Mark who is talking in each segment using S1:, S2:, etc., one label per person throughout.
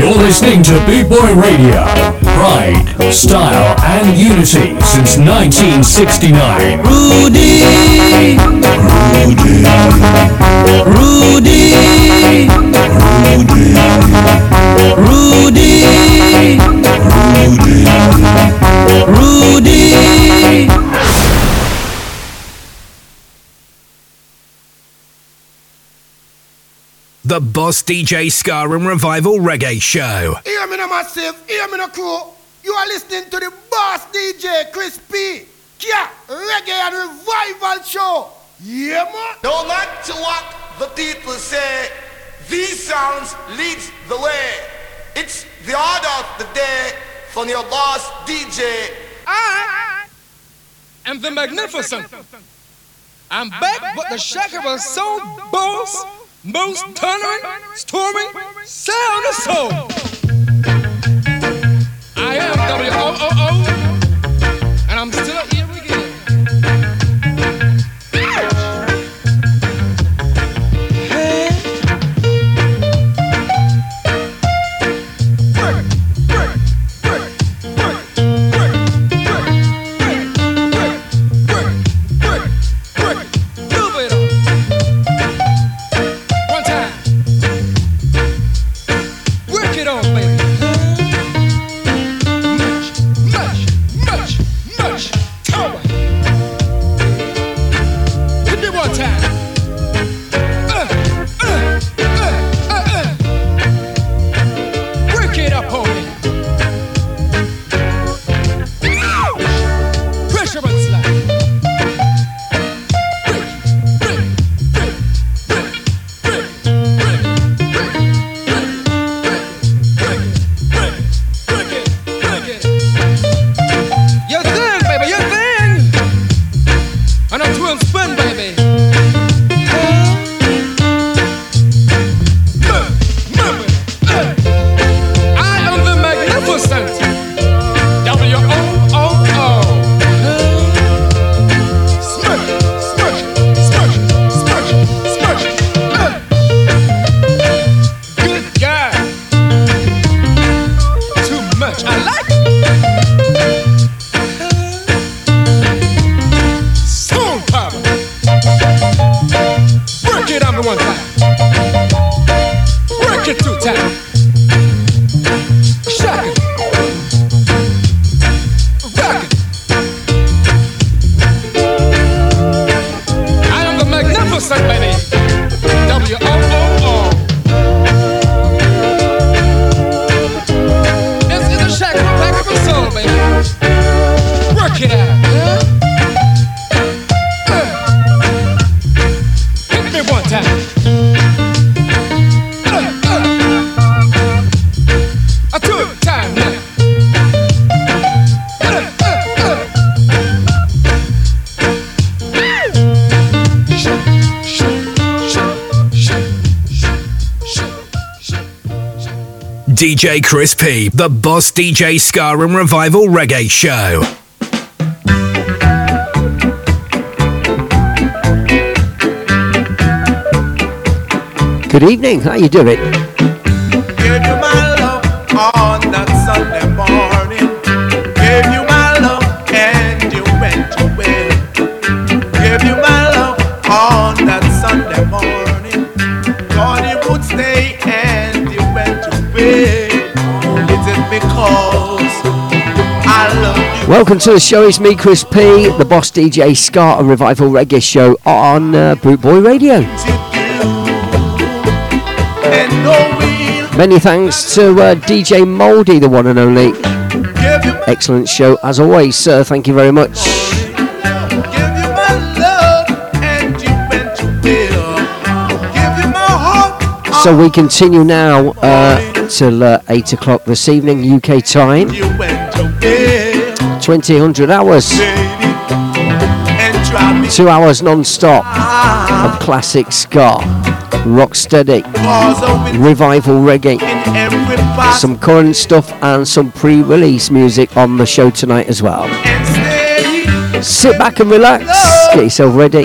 S1: You're listening to Boot Boy Radio. Pride, style, and unity since 1969.
S2: Rudy, Rudy, Rudy, Rudy, Rudy.
S3: The Boss DJ Ska and Revival Reggae Show.
S4: Hear me now, massive. Hear me now, crew. You are listening to the Boss DJ Chris P. Yeah, Reggae and Revival Show. Yeah, man.
S5: Don't like what the people say. These sounds leads the way. It's the order of the day from your boss DJ.
S6: I am the magnificent. I'm back, but the shaker was so boss most thundering, stormy sound of soul. I am W-O-O-O,
S3: DJ Chris P, the Boss DJ Ska and Revival Reggae Show.
S7: Good evening, how you doing? Welcome to the show. It's me, Chris P, the boss DJ Ska and Revival Reggae Show on uh, Boot Boy Radio. Many thanks to uh, DJ Moldy, the one and only. Excellent show as always, sir. Thank you very much. So we continue now uh, till uh, 8 o'clock this evening, UK time. 2000 hours. Two hours non-stop of classic ska, rock steady, revival reggae, some current stuff and some pre-release music on the show tonight as well. Sit back and relax, get yourself ready.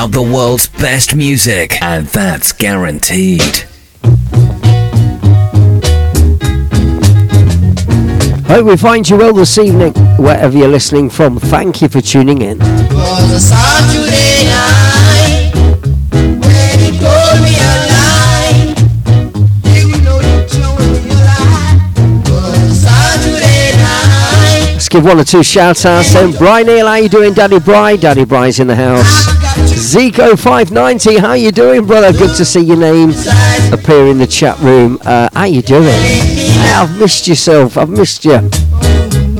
S3: out the world's best music, and that's guaranteed.
S7: Hope we find you well this evening, wherever you're listening from. Thank you for tuning in. Let's give one or two shout outs. So, Brian Neal, how you doing, Daddy Bry? Daddy Bry's in the house. Zico590, how you doing, brother? Good to see your name appear in the chat room. Uh, how you doing? Hey, I've missed yourself. I've missed you.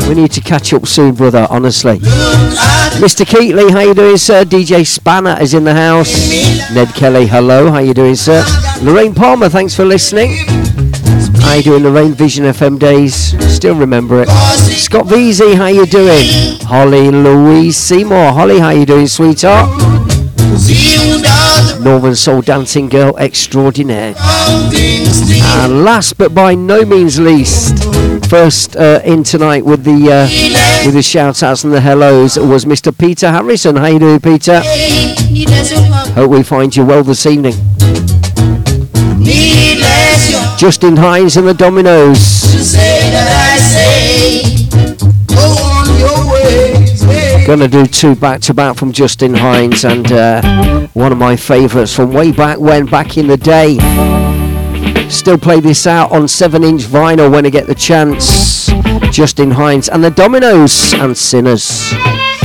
S7: We need to catch up soon, brother. Honestly, Mr. Keatley, how you doing, sir? DJ Spanner is in the house. Ned Kelly, hello. How you doing, sir? Lorraine Palmer, thanks for listening. How you doing, Lorraine? Vision FM days. Still remember it. Scott Veazey, how you doing? Holly Louise Seymour. Holly, how you doing, sweetheart? Northern Soul Dancing Girl Extraordinaire. And last but by no means least, first uh, in tonight with the uh, with the shout outs and the hellos was Mr. Peter Harrison. How you doing, Peter? Hope we find you well this evening. Justin Hinds and the Dominoes. Gonna do two back to back from Justin Hinds and uh, one of my favourites from way back when, back in the day. Still play this out on 7 inch vinyl when I get the chance. Justin Hinds and the Dominoes and Sinners.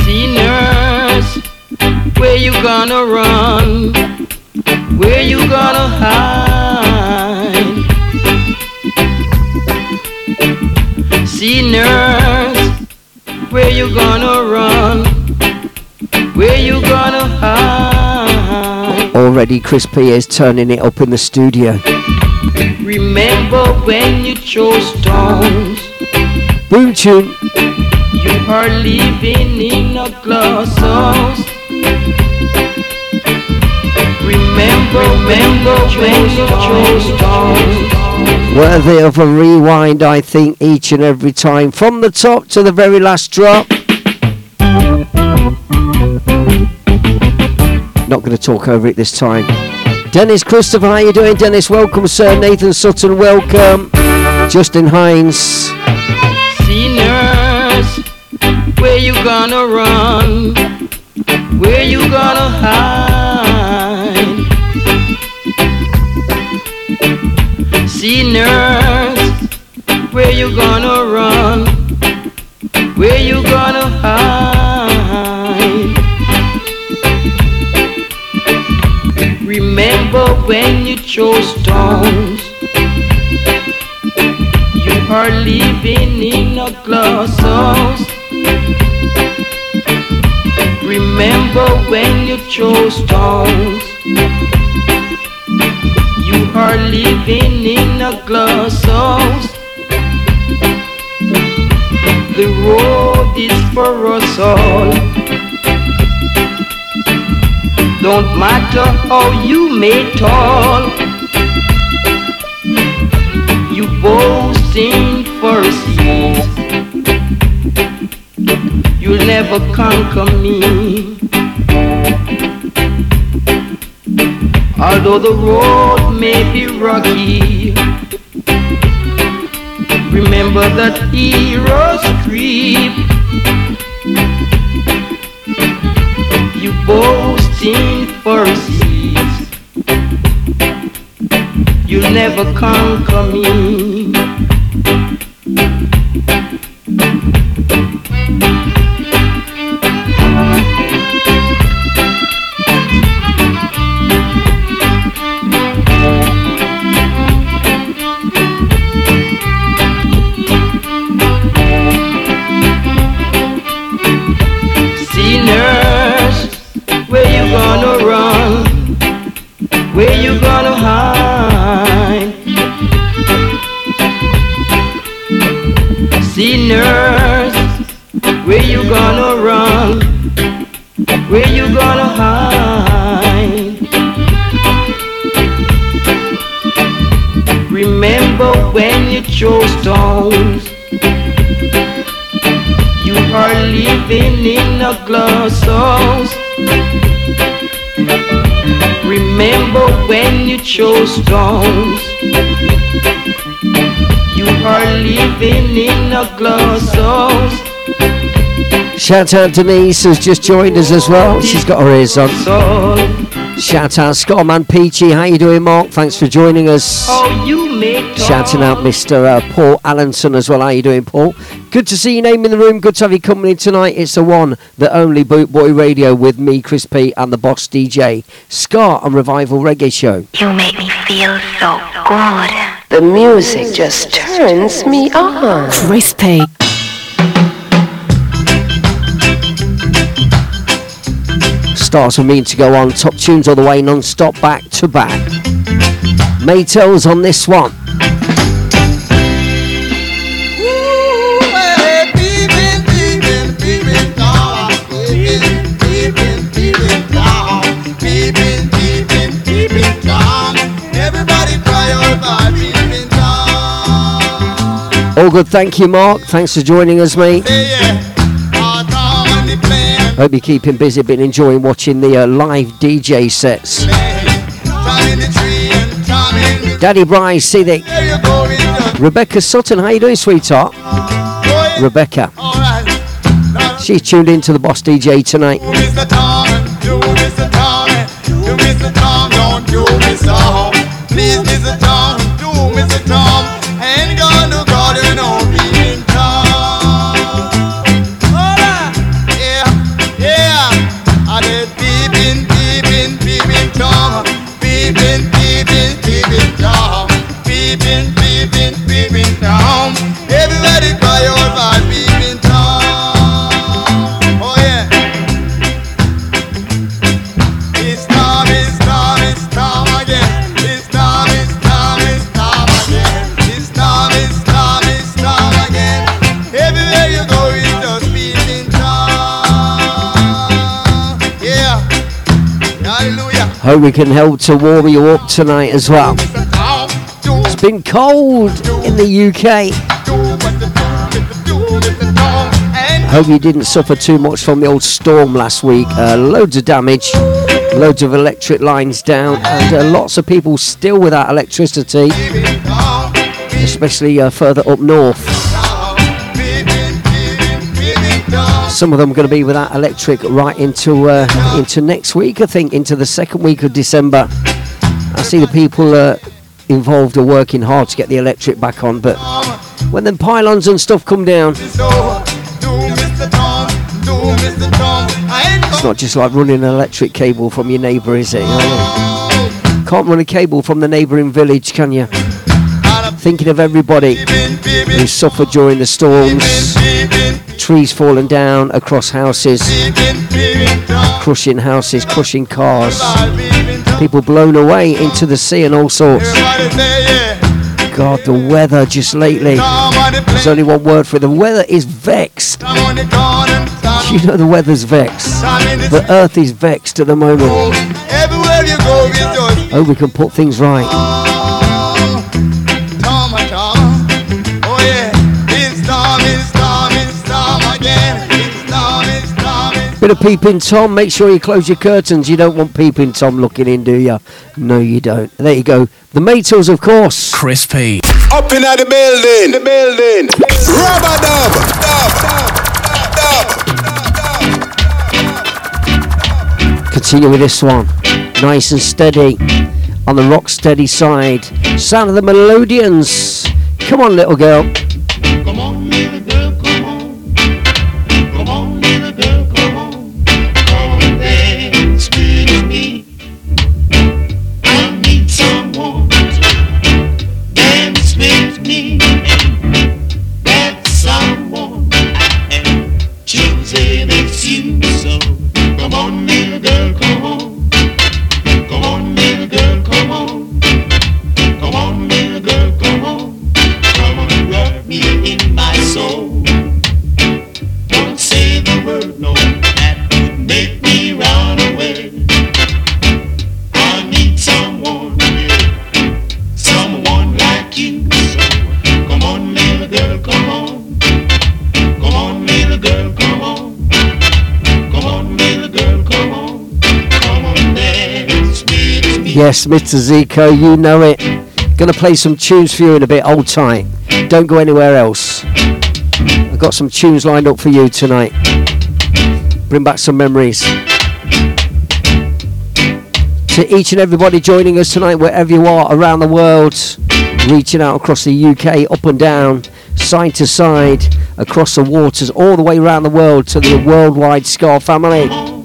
S8: Sinners, where you gonna run? Where you gonna hide? Sinners, where you gonna run? Where you gonna hide?
S7: Already Chris P is turning it up in the studio.
S8: Remember when you chose stones?
S7: Boom tune.
S8: You are living in a glass house. Remember, remember when you chose stones?
S7: Worthy of a rewind, I think, each and every time. From the top to the very last drop. Not going to talk over it this time. Dennis Christopher, how you doing, Dennis? Welcome, sir. Nathan Sutton, welcome. Justin Hinds.
S8: Sinners, where you gonna run? Where you gonna hide? Sinners, where you gonna run? Where you gonna hide? Remember when you chose stones? You are living in a glass house. Remember when you chose stones? Are living in a glass house. The road is for us all. Don't matter how you may tall. You boasting for a seat. You'll never conquer me. Although the road may be rocky, remember that heroes creep. You boasting a. You'll never conquer me. Gonna run? Where you gonna hide? Remember when you chose stones? You are living in a glass house. Remember when you chose stones? You are living in a glass house.
S7: Shout out Denise who's just joined us as well. She's got her ears on. Shout out Scotman Peachy. How you doing, Mark? Thanks for joining us.
S8: Oh, you make
S7: Shouting out Mr. Uh, Paul Allenson as well. How you doing, Paul? Good to see your name in the room. Good to have you company tonight. It's the one, the only Boot Boy Radio with me, Chris P, and the boss DJ, Ska and Revival Reggae Show.
S9: You make me feel so good. The music just turns me on.
S10: Crispy.
S7: starts for me to go on. Top tunes all the way, non stop, back to back. Maytals on this one. All good, thank you, Mark. Thanks for joining us, mate. Yeah, yeah. Hope you're keeping busy, been enjoying watching the uh, live DJ sets. Daddy Bryce, see the Rebecca Sutton, how you doing, sweetheart? Rebecca. She's tuned into the Boss DJ tonight.
S11: Please, Mr. Tom, you Mr. Tom, ain't gonna
S7: Hope we can help to warm you up tonight as well. It's been cold in the UK. Hope you didn't suffer too much from the old storm last week. Uh, loads of damage, loads of electric lines down, and uh, lots of people still without electricity, especially uh, further up north. Some of them are going to be without electric right into uh, into next week, I think, into the second week of December. I see the people uh, involved are working hard to get the electric back on, but when them pylons and stuff come down, it's not just like running an electric cable from your neighbour, is it? Can't run a cable from the neighbouring village, can you? Thinking of everybody who suffered during the storms, trees falling down across houses, crushing houses, crushing cars, people blown away into the sea and all sorts. God, the weather just lately. There's only one word for it. The weather is vexed. You know the weather's vexed. The earth is vexed at the moment.
S11: Everywhere you go, it's just
S7: Oh, we can put things right. Bit of peeping Tom. Make sure you close your curtains. You don't want peeping Tom looking in, do you? No, you don't. There you go. The Maytals, of course.
S3: Crispy.
S10: Up in the building, the building. Rubber dub, dub, dub, dub.
S7: Continue with this one. Nice and steady. On the rock steady side. Sound of the Melodians. Come on, little girl. Mr. Zico, you know it. Gonna play some tunes for you in a bit. Hold tight. Don't go anywhere else. I've got some tunes lined up for you tonight. Bring back some memories. To each and everybody joining us tonight, wherever you are around the world, reaching out across the UK, up and down, side to side, across the waters, all the way around the world to the worldwide Ska family.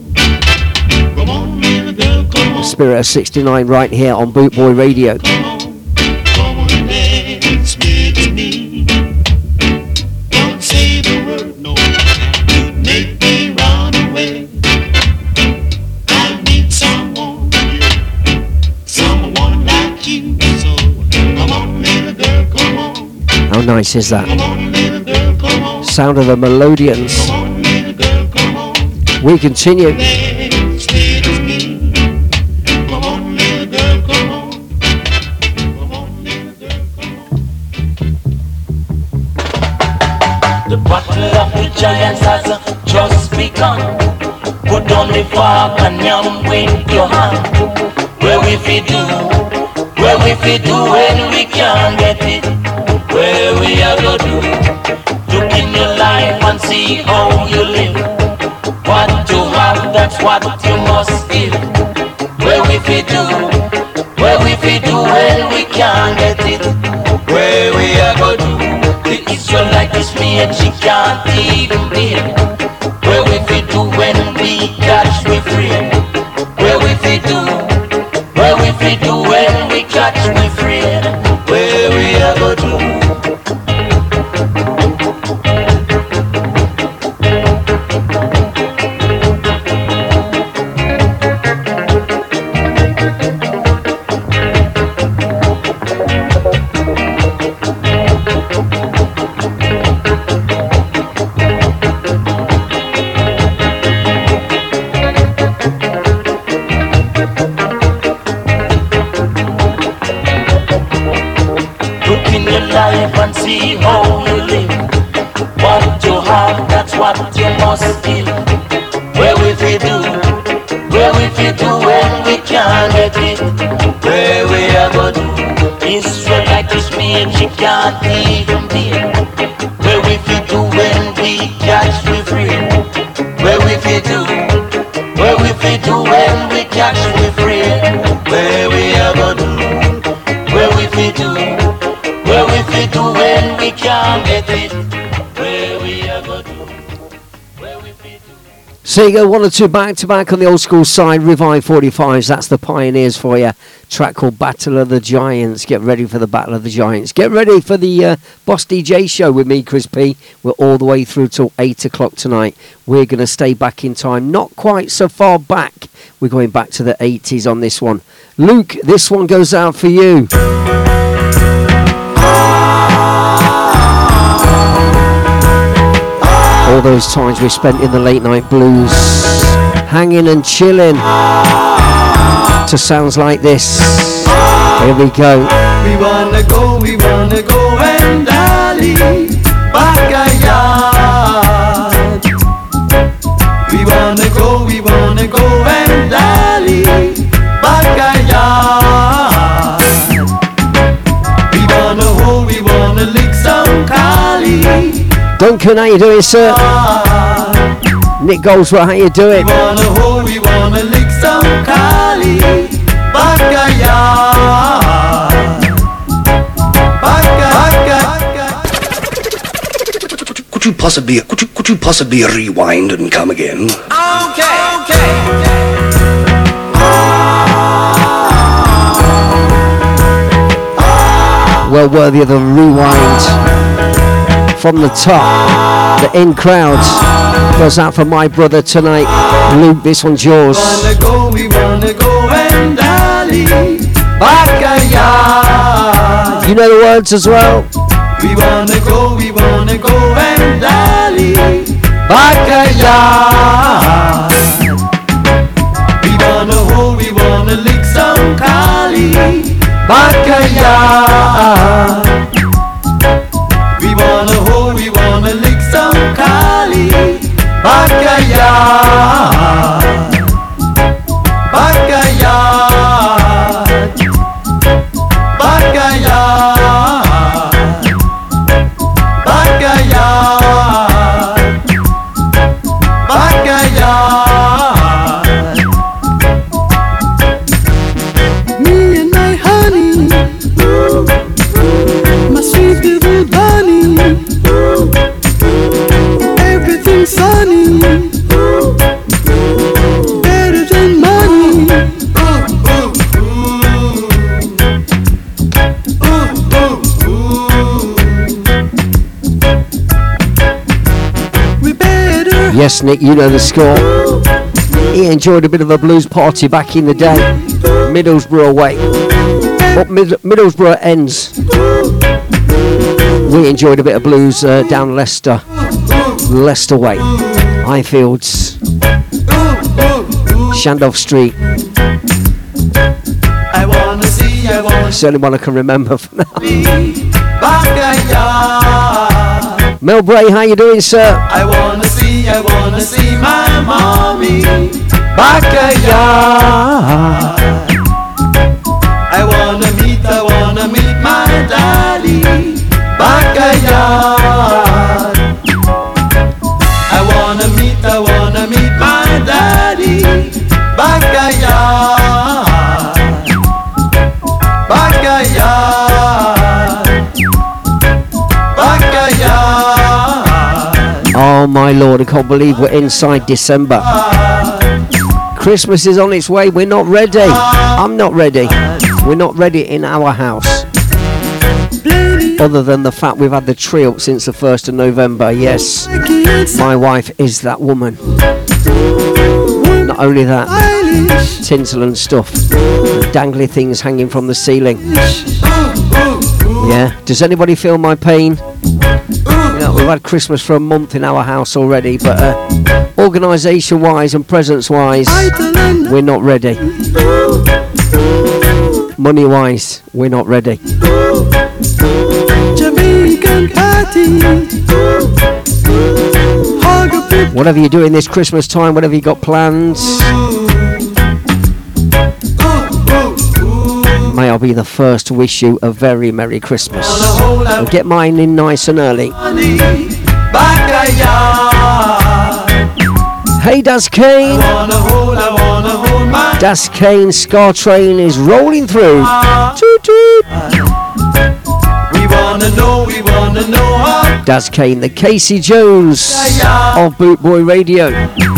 S7: Spirit of 69 right here on Bootboy Radio. How nice is that? Sound of the
S11: word
S7: We
S11: would
S12: giants has just begun. Put down the fork and yum with your hand. Where we fi do, where we fi do when we can't get it. Where we are go do. Look in your life and see how you live. What you have, that's what you must give. Where we fi do, where we fi do when we can't get it. The Israelite me and she can't even bear. Where we fi do when we she can't even bear. Where we fit do when we catch we free. Where we fi do, where we fi do when we catch we free. Where we go do, where we fi do. Where we fi do when we can't get it.
S7: So you go one or two back to back on the old school side. Revive 45s. That's the Pioneers for you. Track called Battle of the Giants. Get ready for the Battle of the Giants. Get ready for the uh, Boss DJ show with me, Chris P. We're all the way through till 8 o'clock tonight. We're going to stay back in time. Not quite so far back. We're going back to the 80s on this one. Luke, this one goes out for you. All those times we spent in the late night blues, hanging and chilling to sounds like this. Here we go.
S13: We wanna go, we wanna go and dally backyard. We wanna go, we wanna go and dally backyard. We wanna hold, we wanna lick.
S7: Duncan, how you doing, sir? Nick Goldsworth, how you doing?
S13: We wanna hold, we wanna lick some collie backyard.
S14: Could you possibly could you could you possibly rewind and come again?
S13: Okay, okay.
S7: Well worthy of the rewind from the top. The in crowd goes out for my brother tonight. Luke, this one's yours.
S13: wanna go, we wanna go and dally backyard.
S7: You know the words as well.
S13: We wanna go, we wanna go and dally backyard. We wanna hold, we wanna lick some collie backyard. Backyard.
S7: Yes, Nick, you know the score. He enjoyed a bit of a blues party back in the day. Middlesbrough away. Up Mid- Middlesbrough ends. We enjoyed a bit of blues uh, down Leicester. Leicester way. Highfields. Shandolph Street.
S13: I wanna see, I wanna
S7: It's the only one I can remember for now. Mel Bray, how you doing, sir?
S15: I wanna see, I wanna see my mommy. I wanna meet, I wanna meet my daddy. My
S7: lord, I can't believe we're inside December. Christmas is on its way. We're not ready. I'm not ready. We're not ready in our house. Other than the fact we've had the tree up since the 1st of November. Yes, my wife is that woman. Not only that, tinsel and stuff, dangly things hanging from the ceiling. Yeah, does anybody feel my pain? We've had Christmas for a month in our house already, but uh, organisation wise and presents wise, we're not ready. Money wise, we're not ready. Whatever you're doing this Christmas time, whatever you got plans, may I be the first to wish you a very Merry Christmas. And get mine in nice and early. Hey, Das Kane! Das Kane Ska Train is rolling through. Toot toot!
S15: Wanna know, we wanna know how.
S7: Das Kane, the Casey Jones of Boot Boy Radio.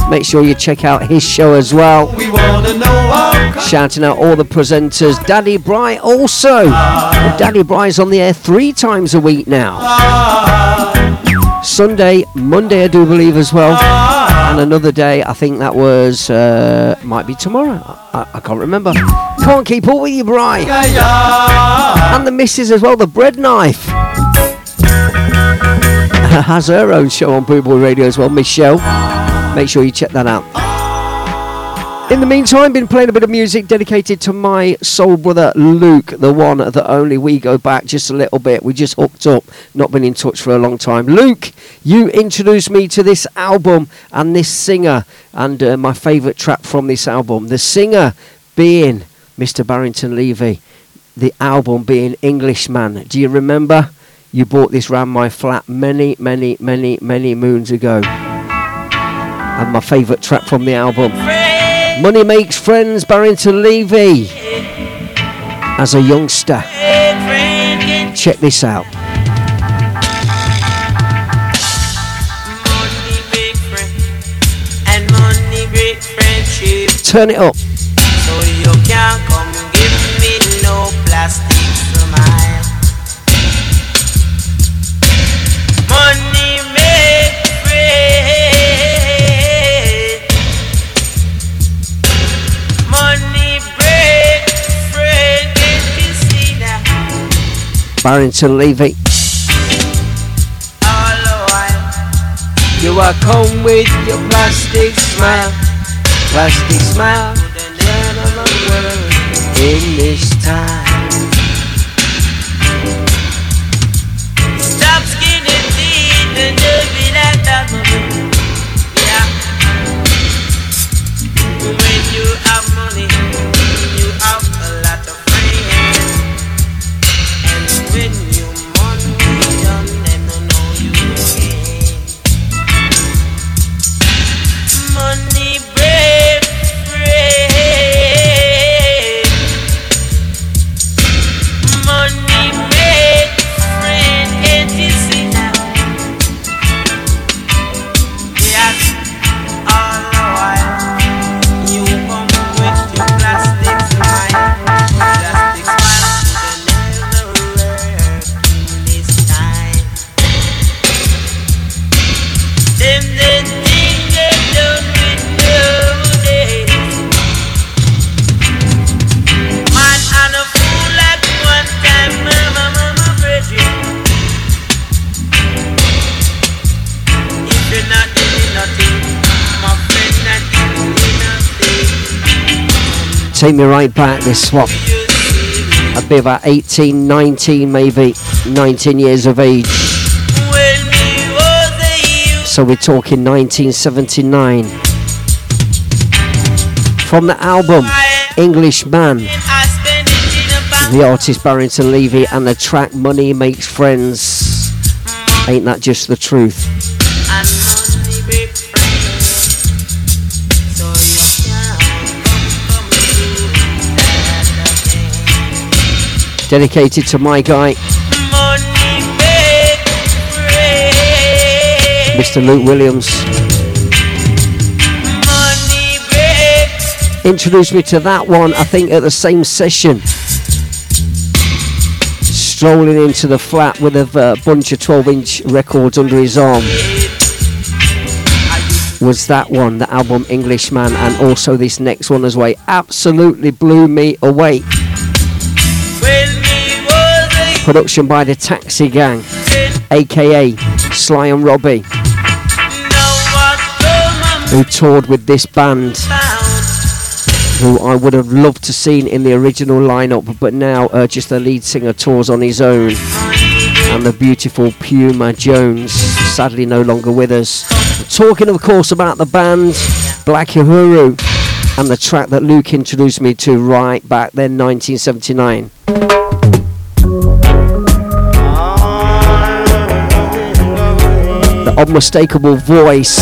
S7: Make sure you check out his show as well.
S15: We wanna know how.
S7: Shouting out all the presenters. Daddy Bry also. Well, Daddy Bry's on the air three times a week now. Ah. Sunday, Monday, I do believe as well. Ah. And another day, I think that was, uh, might be tomorrow. I, I can't remember. Can't keep up with you, Bry. And the missus as well, the bread knife. Has her own show on Boot Boy Radio as well, Michelle. Make sure you check that out. In the meantime, been playing a bit of music dedicated to my soul brother Luke, the one that only we go back just a little bit. We just hooked up, not been in touch for a long time. Luke, you introduced me to this album and this singer, and uh, my favourite track from this album. The singer being Mr. Barrington Levy, the album being Englishman. Do you remember? You bought this round my flat many, many, many, many moons ago. And my favourite track from the album. Money Makes Friends, Barrington Levy. As a youngster. Check this out. Turn it up.
S16: So you can't come give me no plastic.
S7: Barrington Levy. You are come with your plastic smile. Plastic smile. In this time.
S16: Stop skinning and just be like that,
S7: Take me right back, this swap. I'd be about 18, 19, maybe 19 years of age. So we're talking 1979. From the album Englishman, the artist Barrington Levy, and the track Money Makes Friends. Ain't that just the truth? Dedicated to my guy, Mr. Luke Williams. Introduced me to that one, I think, at the same session. Strolling into the flat with a uh, bunch of 12 inch records under his arm. Was that one, the album Englishman, and also this next one as well. Absolutely blew me away. Production by the Taxi Gang, aka Sly and Robbie, who toured with this band, who I would have loved to seen in the original lineup, but now uh, just the lead singer tours on his own, and the beautiful Puma Jones, sadly no longer with us. Talking, of course, about the band Black Uhuru and the track that Luke introduced me to right back then, 1979. Unmistakable voice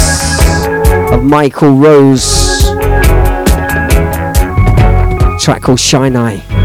S7: of Michael Rose. Track called Shine Eye.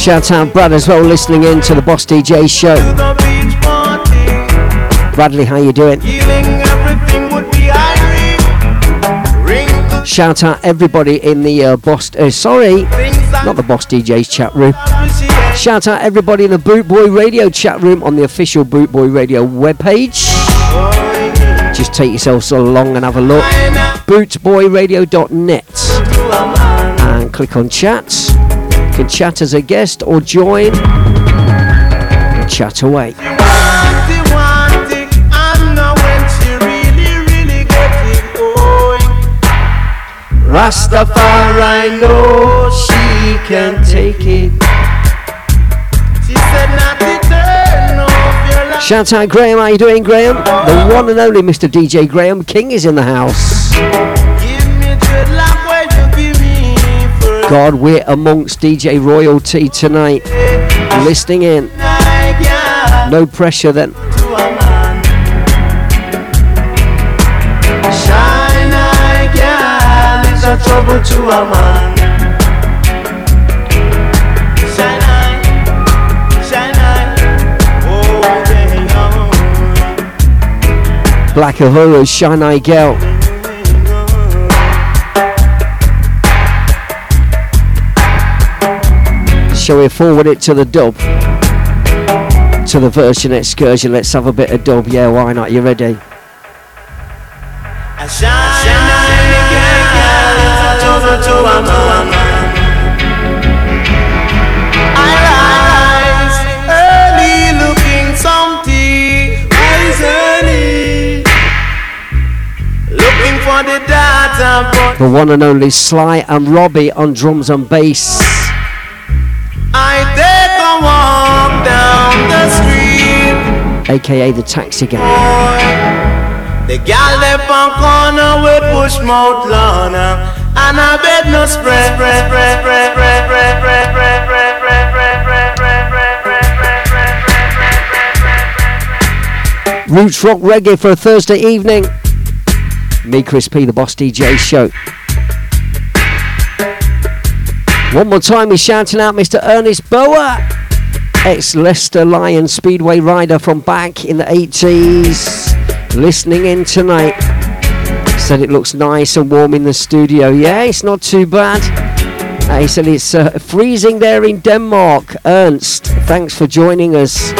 S7: Shout out Brad as well, listening in to the Boss DJ show.
S17: the beach party.
S7: Bradley, how you doing?
S17: Feeling everything would be irate. Ring the
S7: Shout out everybody in the uh, Boss. Uh, sorry, not the Boss DJ's chat room. Shout out everybody in the Boot Boy Radio chat room on the official Boot Boy Radio webpage. Just take yourselves along and have a look. Bootboyradio.net and click on chat can chat as a guest or join and chat away. Rastafari know she can take it. Shout out Graham, how you doing Graham? The one and only Mr. DJ Graham King is in the house. God, we're amongst DJ royalty tonight. Listening in. No pressure then.
S17: to a man. Shine eye a trouble to a man. Shine eye, shine eye. Oh, yeah,
S7: Black Uhuru, Shine Eye Girl. Shall we forward it to the dub? To the version excursion. Let's have a bit of dub. Yeah, why not? You ready?
S17: A shine eye girl is a trouble to a man. I rise early looking something, rise early. Looking for the data, but
S7: The one and only Sly and Robbie on drums and bass. Aka the Taxi Gang.
S17: The gal them on corner with push mouth Lana And I bet no spread, spread, spread, spread, spread, spread, spread, spread.
S7: Roots rock reggae for a Thursday evening. Me, Chris P, the Boss DJ show. One more time, we're shouting out Mr. Ernest Bower, ex Leicester Lion Speedway rider from back in the 80s, listening in tonight. Said it looks nice and warm in the studio. Yeah, it's not too bad. Uh, he said it's uh, freezing there in Denmark. Ernst, thanks for joining us.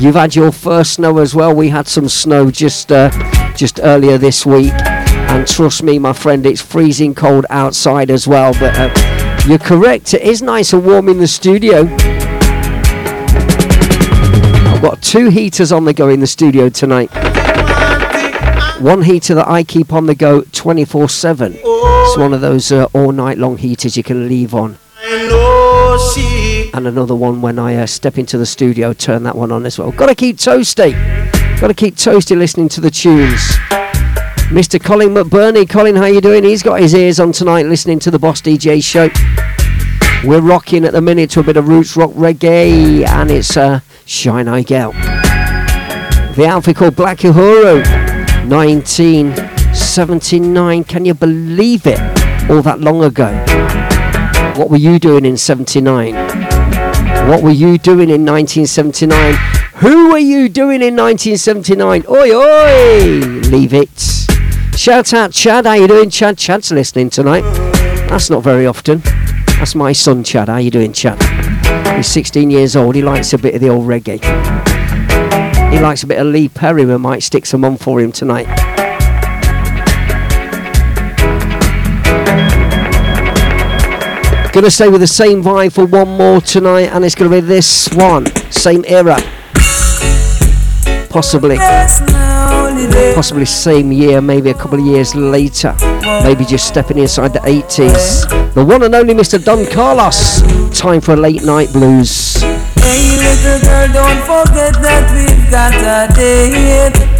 S7: You've had your first snow as well. We had some snow just uh, just earlier this week, and trust me, my friend, it's freezing cold outside as well. But uh, you're correct. It is nice and warm in the studio. Got two heaters on the go in the studio tonight. One heater that I keep on the go 24 7. It's one of those uh, all night long heaters you can leave on. And another one when I uh, step into the studio, turn that one on as well. Gotta keep toasty. Gotta keep toasty listening to the tunes. Mr. Colin McBurney. Colin, how you doing? He's got his ears on tonight listening to the Boss DJ show. We're rocking at the minute to a bit of roots rock reggae, and it's uh, Shine Eye Gal. The outfit called Black Uhuru, 1979. Can you believe it? All that long ago. What were you doing in 79? What were you doing in 1979? Who were you doing in 1979? Oi, oi! Leave it. Shout out Chad, how you doing? Chad, Chad's listening tonight. That's not very often. That's my son, Chad. How you doing, Chad? He's 16 years old. He likes a bit of the old reggae. He likes a bit of Lee Perry. We might stick some on for him tonight. Gonna stay with the same vibe for one more tonight, and it's gonna be this one, same era, possibly, possibly same year, maybe a couple of years later, maybe just stepping inside the 80s. The one and only Mr. Don Carlos. Time for a late night blues.
S18: Hey, little girl, don't forget that we've got a date.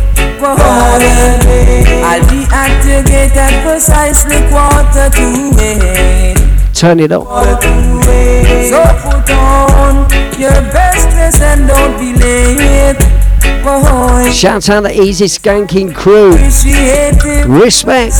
S18: I'll be at your gate at precisely quarter to eight.
S7: Turn it up.
S18: So put on your best dress and don't be late.
S7: Shout out the Easy Skanking crew. Respect.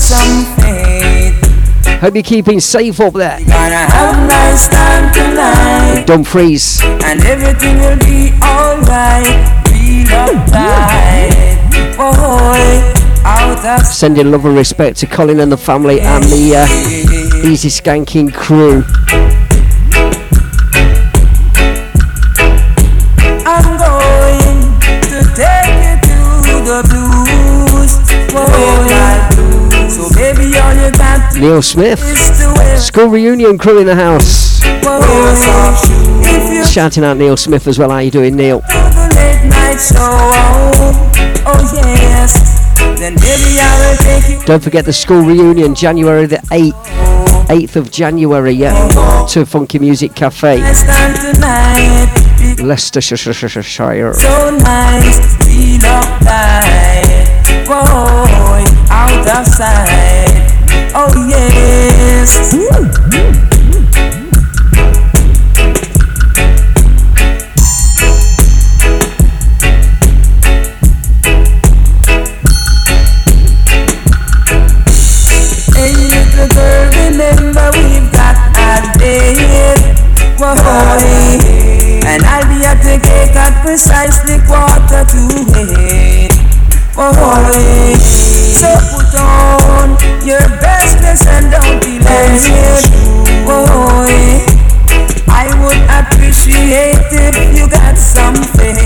S7: Hope you're keeping safe up there.
S18: Gonna have a nice time tonight.
S7: Dumfries.
S18: And everything will be alright. Feel uptight. Boy, out of
S7: Sending love and respect to Colin and the family and the uh, Easy Skanking crew. Neil Smith. School reunion crew in the house. Shouting out Neil Smith as well. How you doing, Neil? Don't forget the school reunion, January the 8th. 8th of January, yeah. To Funky Music Cafe, Leicestershire.
S18: so oh yes. Remember we've got a date. Whoa, and I'll be at the gate at precisely quarter to eight. Whoa, so put on your best dress and don't be late. Whoa, I would appreciate if you got something.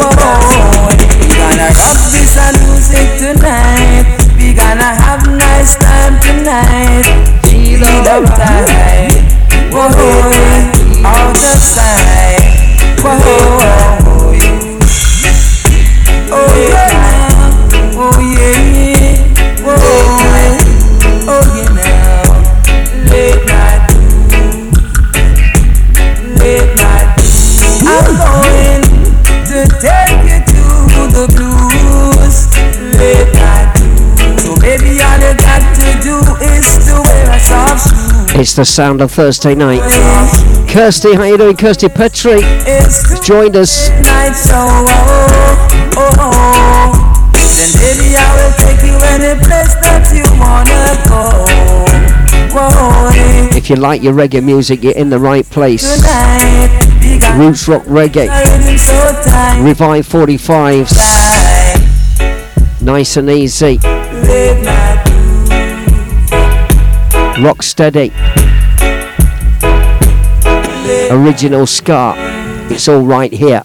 S18: Whoa, we gonna rock this and music tonight. We gonna have nice time tonight. Feel uptight. Whoa, out of sight. Whoa,
S7: It's the sound of Thursday night. Kirsty, how you doing? Kirsty Petrie joined us. If you like your reggae music, you're in the right place. Roots Rock Reggae. Revive 45s. Nice and easy.
S13: Live my
S7: Rock steady. Original Ska. It's all right here.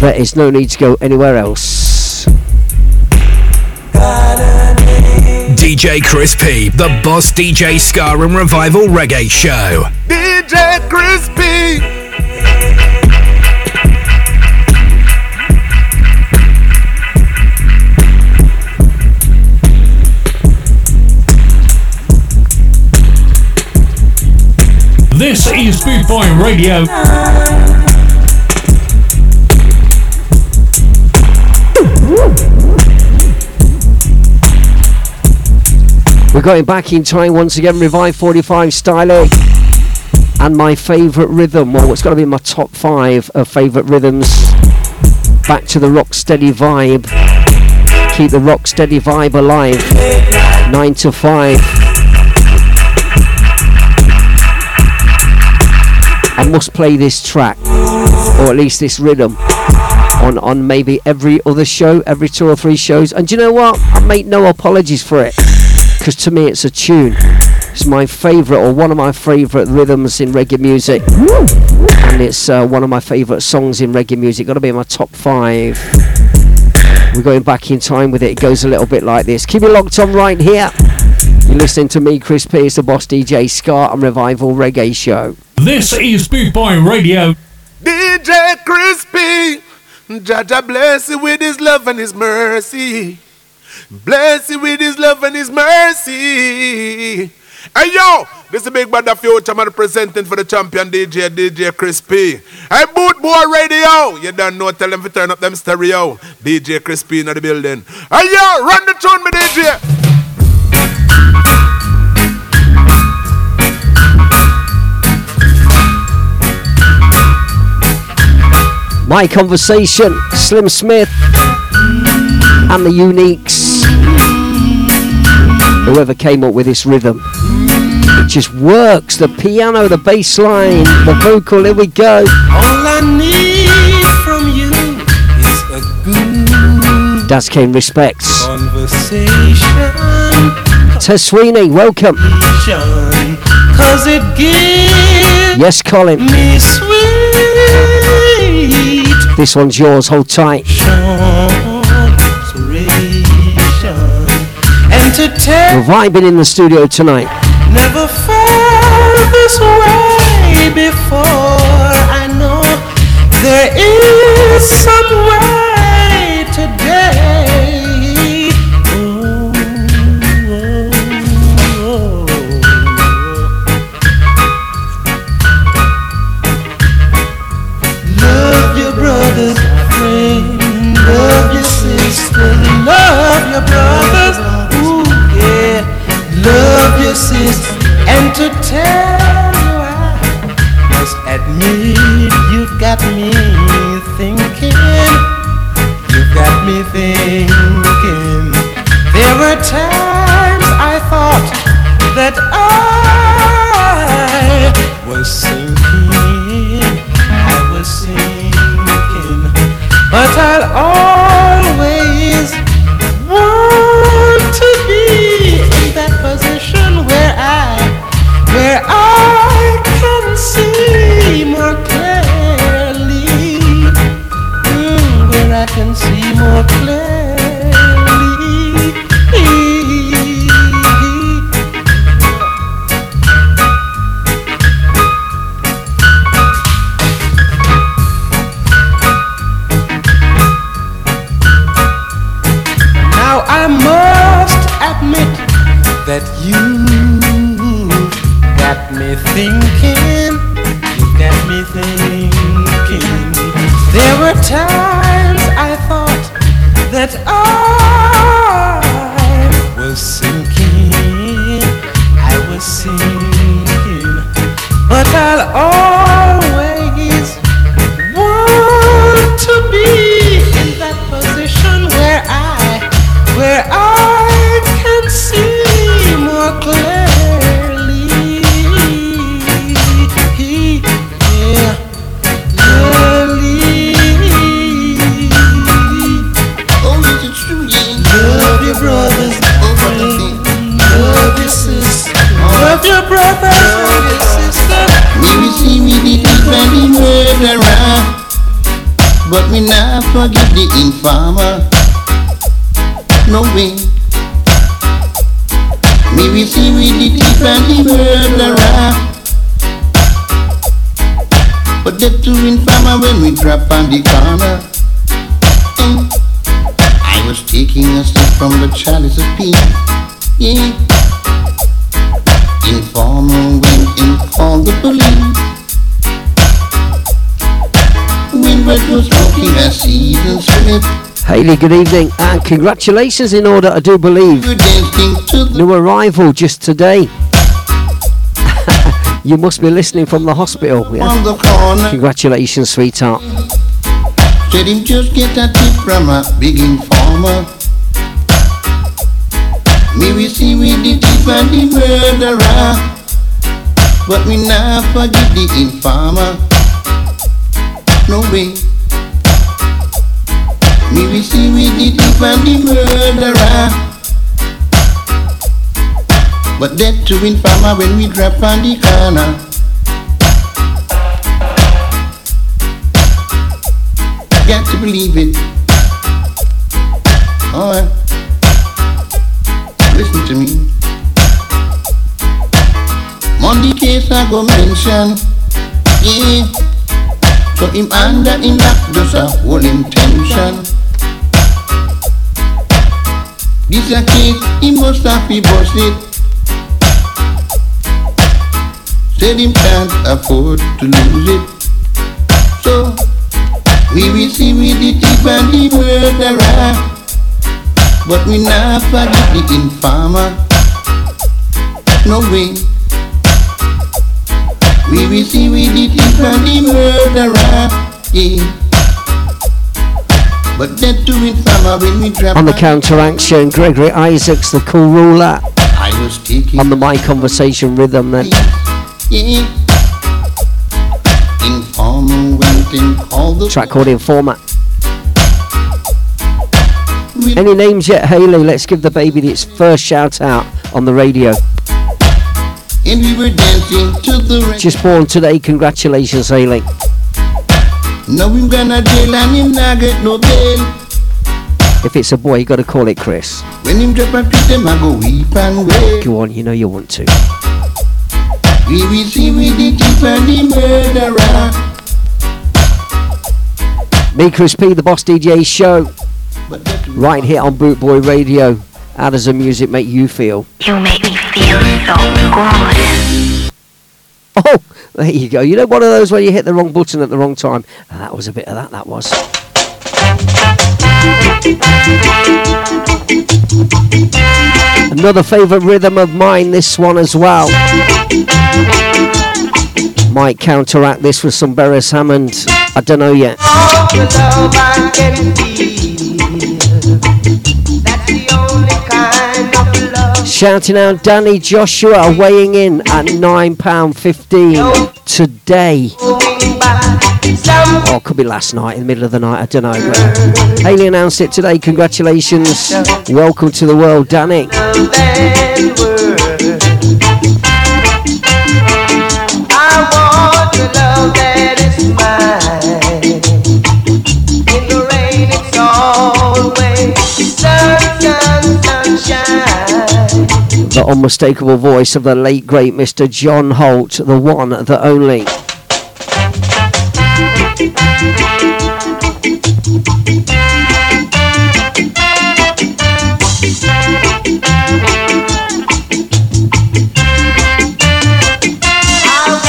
S7: There is no need to go anywhere else.
S3: DJ Chris P, the Boss DJ Ska and Revival Reggae Show.
S10: DJ Crispy.
S1: This is Boy Radio.
S7: We're going back in time once again, Revive 45 styling. And my favourite rhythm, well, it's got to be my top five of favourite rhythms. Back to the rock steady vibe. Keep the rock steady vibe alive. 9 to 5. I must play this track, or at least this rhythm, on, on maybe every other show, every two or three shows. And you know what? I make no apologies for it, because to me it's a tune. It's my favourite, or one of my favourite rhythms in reggae music. And it's uh, one of my favourite songs in reggae music. Got to be in my top five. We're going back in time with it. It goes a little bit like this. Keep it locked on right here. You're listening to me, Chris Pierce, the Boss DJ Ska and Revival Reggae Show.
S1: This is Boot Boy Radio.
S10: DJ Crispy. Jah Jah bless you with his love and his mercy. Bless you with his love and his mercy. Hey yo, this is big band of future man presenting for the champion DJ, DJ Crispy. Hey Boot Boy Radio, you don't know, tell them to turn up them stereo. DJ Crispy in the building. Hey yo, run the tune, me DJ.
S7: My conversation, Slim Smith and the Uniques. Whoever came up with this rhythm. It just works. The piano, the bass line, the vocal, here we go.
S13: All I need from you is a good
S7: Das Kane respects.
S13: conversation.
S7: Tess Sweeney, welcome.
S13: Cause it gives
S7: Yes, Colin. This one's yours, hold tight.
S13: and to tell
S7: We're vibing in the studio tonight.
S13: never felt this way before. I know there is some way your brothers. Ooh, yeah. Love your sister. And to tell you I must admit you've got me thinking. You've got me thinking. There were times I thought that I was sinking. See
S7: good evening and congratulations in order, I do believe. New arrival just today. you must be listening from the hospital. Yeah. Congratulations, sweetheart.
S19: said him just get a tip from a big informer. Me we see with the thief and the murderer, but me not forgive the informer. No way. The thief and the murderer. But that to informer when we drop on the corner. Got to believe it. Oh, Alright. Listen to me. Monday case I go mention. Yeah. So him under him back just a whole intention. This a case he must have be it. Said him can't afford to lose it. So we will see with the thief and the murderer. But we not forget the informer. No way. We will see with the thief and the murderer. Yeah. But that to informer when we drop
S7: On the counteraction, Gregory Isaacs, the cool ruler.
S19: I was taking
S7: On the My Conversation rhythm then.
S19: yeah. Informer went and called the
S7: Track called Informer. Any names yet, Haley? Let's give the baby its first shout out on the radio.
S19: and we were dancing to the.
S7: Just born today, congratulations, Haley.
S19: Now him gonna jail and him not get no bail.
S7: If it's a boy, you got to call it Chris.
S19: When him drop a treat them I go weep and wail.
S7: Go on, you know you want to.
S19: We will see with the thief and the murderer.
S7: Me, Chris P, the Boss DJ show. Right here on Boot Boy Radio. How does the music make you feel?
S9: You make me feel so good.
S7: Oh, there you go. You know, one of those where you hit the wrong button at the wrong time. And that was a bit of that, that was. Another favourite rhythm of mine, this one as well. Might counteract this with some Beres Hammond. I don't know yet. Shouting out Danny Joshua weighing in at £9.15 today.
S16: Some
S7: Oh, could be last night, in the middle of the night, I don't know. But Haley announced it today. Congratulations. Welcome to the world, Danny. Unmistakable voice of the late, great Mr. John Holt, the one, the only.
S16: I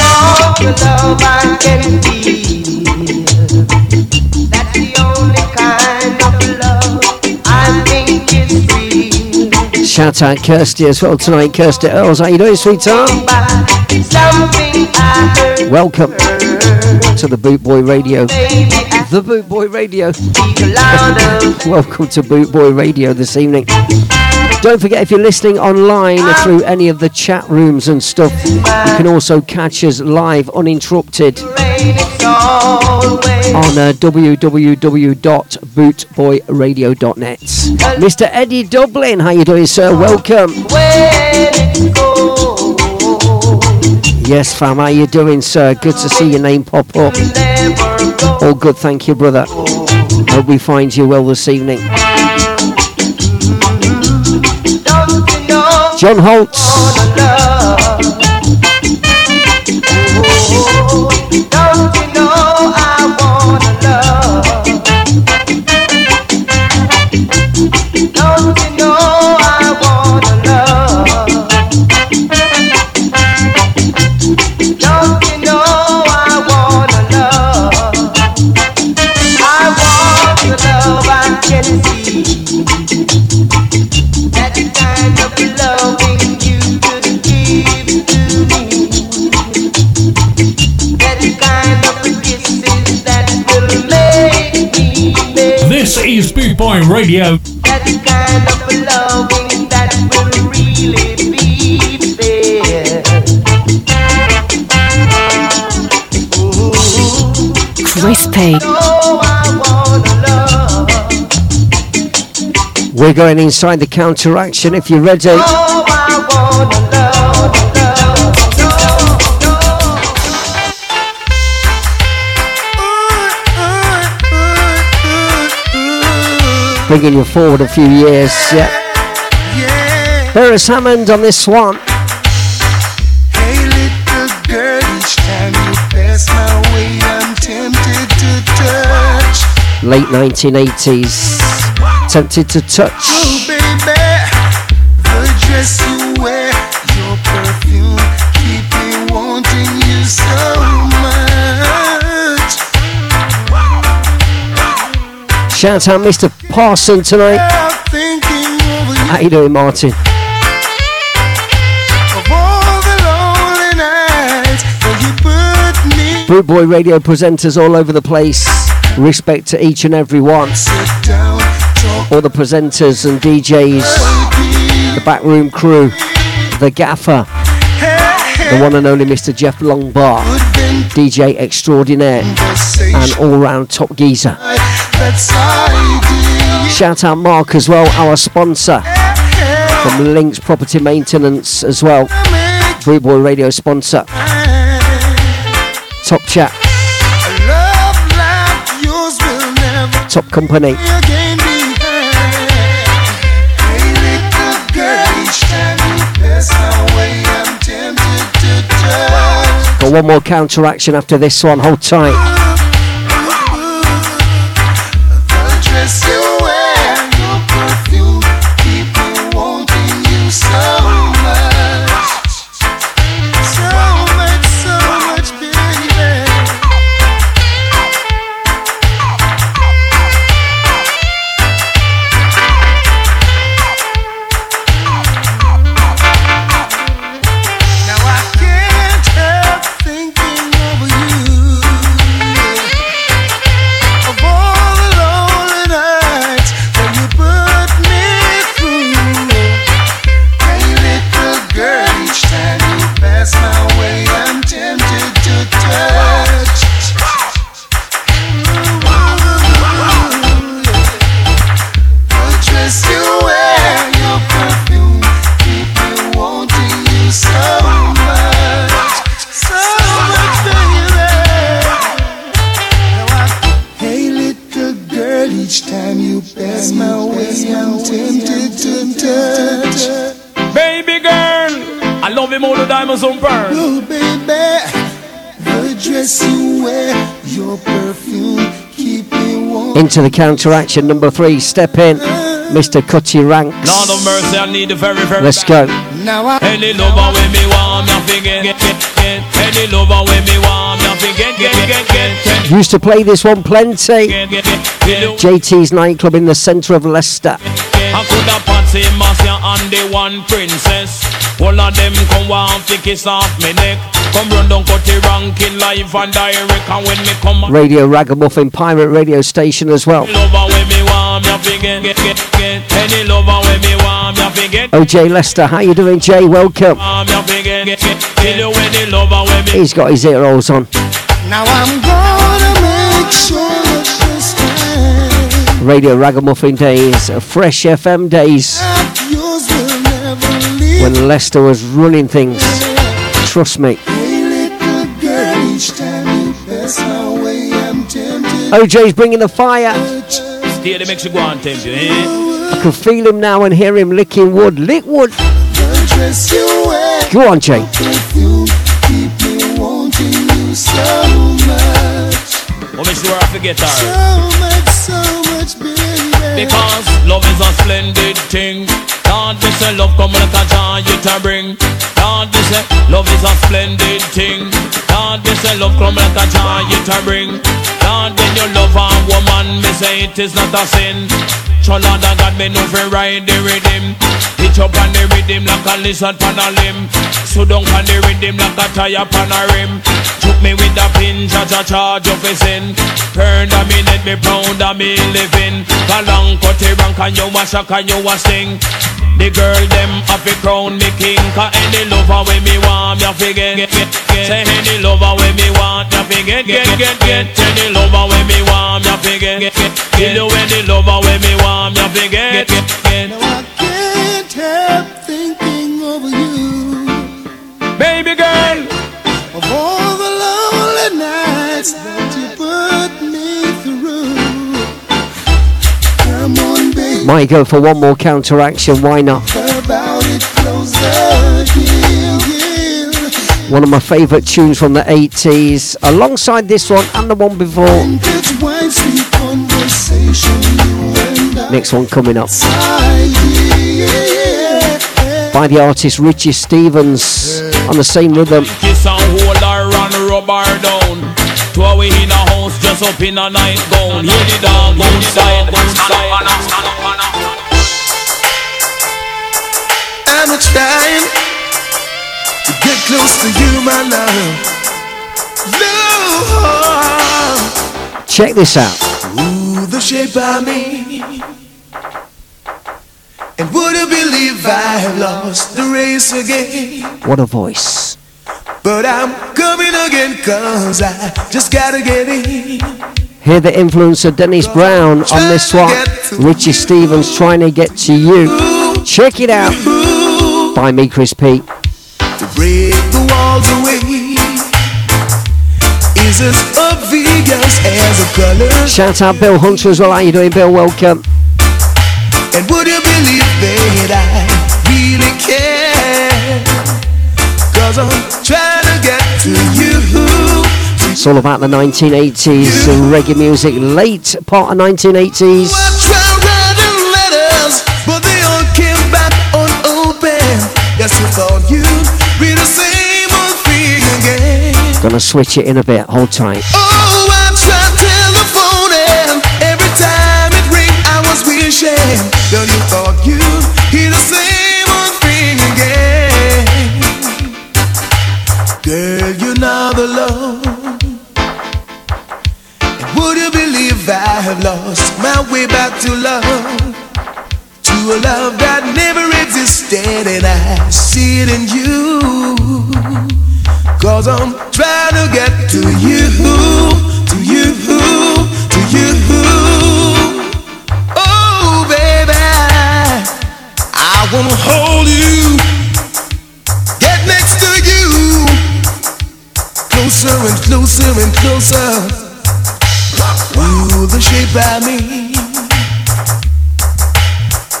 S16: the love I can.
S7: Shout out Kirsty as well tonight. Kirsty Earls, how you doing, sweetheart? Welcome to the Boot Boy Radio. The Boot Boy Radio. Welcome to Boot Boy Radio this evening. Don't forget if you're listening online through any of the chat rooms and stuff, you can also catch us live uninterrupted on uh, www.bootboyradio.net. Mr. Eddie Dublin, how you doing, sir? Welcome. Yes, fam, how you doing, sir? Good to see your name pop up. All good, thank you, brother. Hope we find you well this evening. John
S16: Holt's. Oh, don't
S1: This is Boot Boy Radio.
S16: That kind of loving that will really be fair.
S20: Crispy.
S16: Oh, I wanna love.
S7: We're going inside the counteraction if you're ready.
S16: Oh,
S7: Bringing you forward a few years. Yeah. Beres Hammond on this one.
S2: Hey, little girl, each time you pass my way, I'm tempted to touch.
S7: Late 1980s. Tempted to touch.
S2: Oh, baby,
S7: Shout out Mr. Parson tonight.
S2: I'm thinking over you
S7: How you doing, Martin?
S2: of all the lonely nights when you put me
S7: Boot Boy Radio presenters all over the place. Respect to each and every one. All the presenters and DJs, the backroom crew, the gaffer, the one and only Mr. Jeff Longbar, DJ extraordinaire, and all round top geezer. Shout out Mark as well, our sponsor from Links Property Maintenance as well. Boot Boy Radio sponsor. Top chat, top company. Got one more counteraction after this one. Hold tight. Into the counteraction number three. Step in, Mr. Cutty Ranks.
S21: Lord of mercy, I need the very, very
S7: Let's go.
S2: Now I
S21: Any lover with me want me forget, get, get, get. Any lover with me want me forget, get, get, get, get.
S7: Used to play this one plenty.
S21: Get, get, get. Feel
S7: JT's nightclub in the centre of Leicester.
S21: I could have Patsy, Marcia and the one princess. All of them come want to kiss off me neck. Come run down, cut the ranking live and direct. And when me come
S7: Radio Ragamuffin Pirate Radio Station as well. OJ Lester, how you doing, Jay? Welcome. He's got his ear holes on.
S2: Now I'm gonna make sure that this time
S7: Radio Ragamuffin days, Fresh FM days,
S2: yours will never leave.
S7: when Lester was running things. Trust me.
S2: Hey, little girl, each time you pass my way, I'm tempted
S7: OJ's bringing the fire.
S21: Stay the makes you go on tempt you, eh?
S7: I can feel him now and hear him licking wood. Lick wood. Go on, Jay.
S21: Well, make sure I forget her. Because love is a splendid thing. God, they say love come like a it a bring. God, they say love is a splendid thing. God, they say love come like a it a bring. God, when you love a woman, me say it is not a sin. So Lord God, me know fi ride the rhythm. Up on the rhythm like a lizard on a limb. So down on the rhythm like a tire on a rim. Took me with a pin, cha cha charge of a sin. Burn a minute, me proud of me living. Galang cut a rank and you a shock and you a sting. The girl them have to crown me king Cause any lover when me want me have to get, get, get, get. Say any lover when me want me have to get, get, get, get Any lover when me want me have to get, get, get, get You any lover when me want me have to get, get, get, get
S16: I thinking of you.
S21: Baby girl
S16: Of all the lonely nights that you put me through. Come on, baby.
S7: Might go for one more counteraction. Why not?
S16: About it closer, yeah, yeah.
S7: One of my favourite tunes from the 80s, alongside this one and the one before.
S16: Good wine, sweet conversation, you and I.
S7: Next one coming up
S16: yeah.
S7: By the artist Richie Stephens on the same rhythm.
S21: Kiss and hold her and rub her down To a way in a house just up in a night gown Hear the dog outside, outside
S2: I'm trying to get close to you, my love. Love,
S7: Check this out.
S2: ooh, the shape I me. And would you believe I have lost the race again?
S7: What a voice.
S2: But I'm coming again, cause I just gotta get in.
S7: Hear the influence of Dennis Brown on this one. Richie Stephens trying to get to you. Check it out. By me, Chris P.
S2: To break the walls away is as obvious as a color.
S7: Shout out Bill Hunter as well. How you doing, Bill? Welcome.
S2: And would you believe that I really care? Cause I'm trying to get to you.
S7: It's all about the 1980s and reggae music, late part of 1980s.
S2: Try writing letters, but they all came back unopened. Yes, you thought you'd be the same old thing again.
S7: Gonna switch it in a bit. Hold tight.
S2: Oh, I tried telephone and every time it I was wishing. Girl, you thought you'd hear the same old thing again. Girl, you're not alone. Would you believe I have lost my way back to love? To a love that never existed, and I see it in you. Cause I'm trying to get to you, to you. Wanna hold you, get next to you, closer and closer and closer. Ooh, the shape I mean.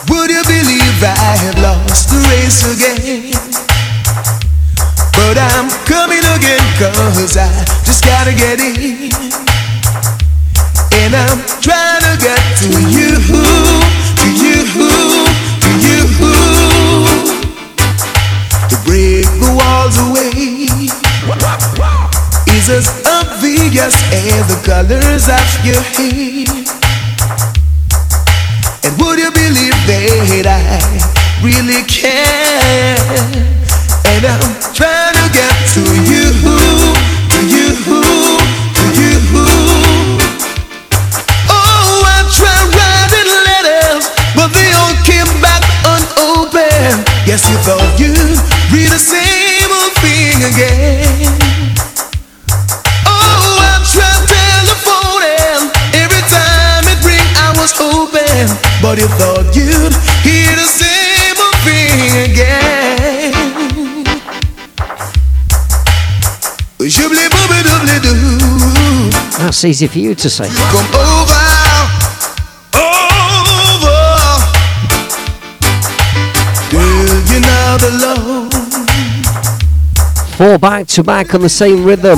S2: Would you believe I have lost the race again? But I'm coming again cause I just gotta get in And I'm trying obvious as the colors of your hair And would you believe that I really care? And I'm trying to get to you, to you, to you. Oh, I tried writing letters, but they all came back unopened. Yes, you thought you'd read the same old thing again. But you thought you'd hear the same old thing again.
S7: That's easy for you to say. Four back to back on the same rhythm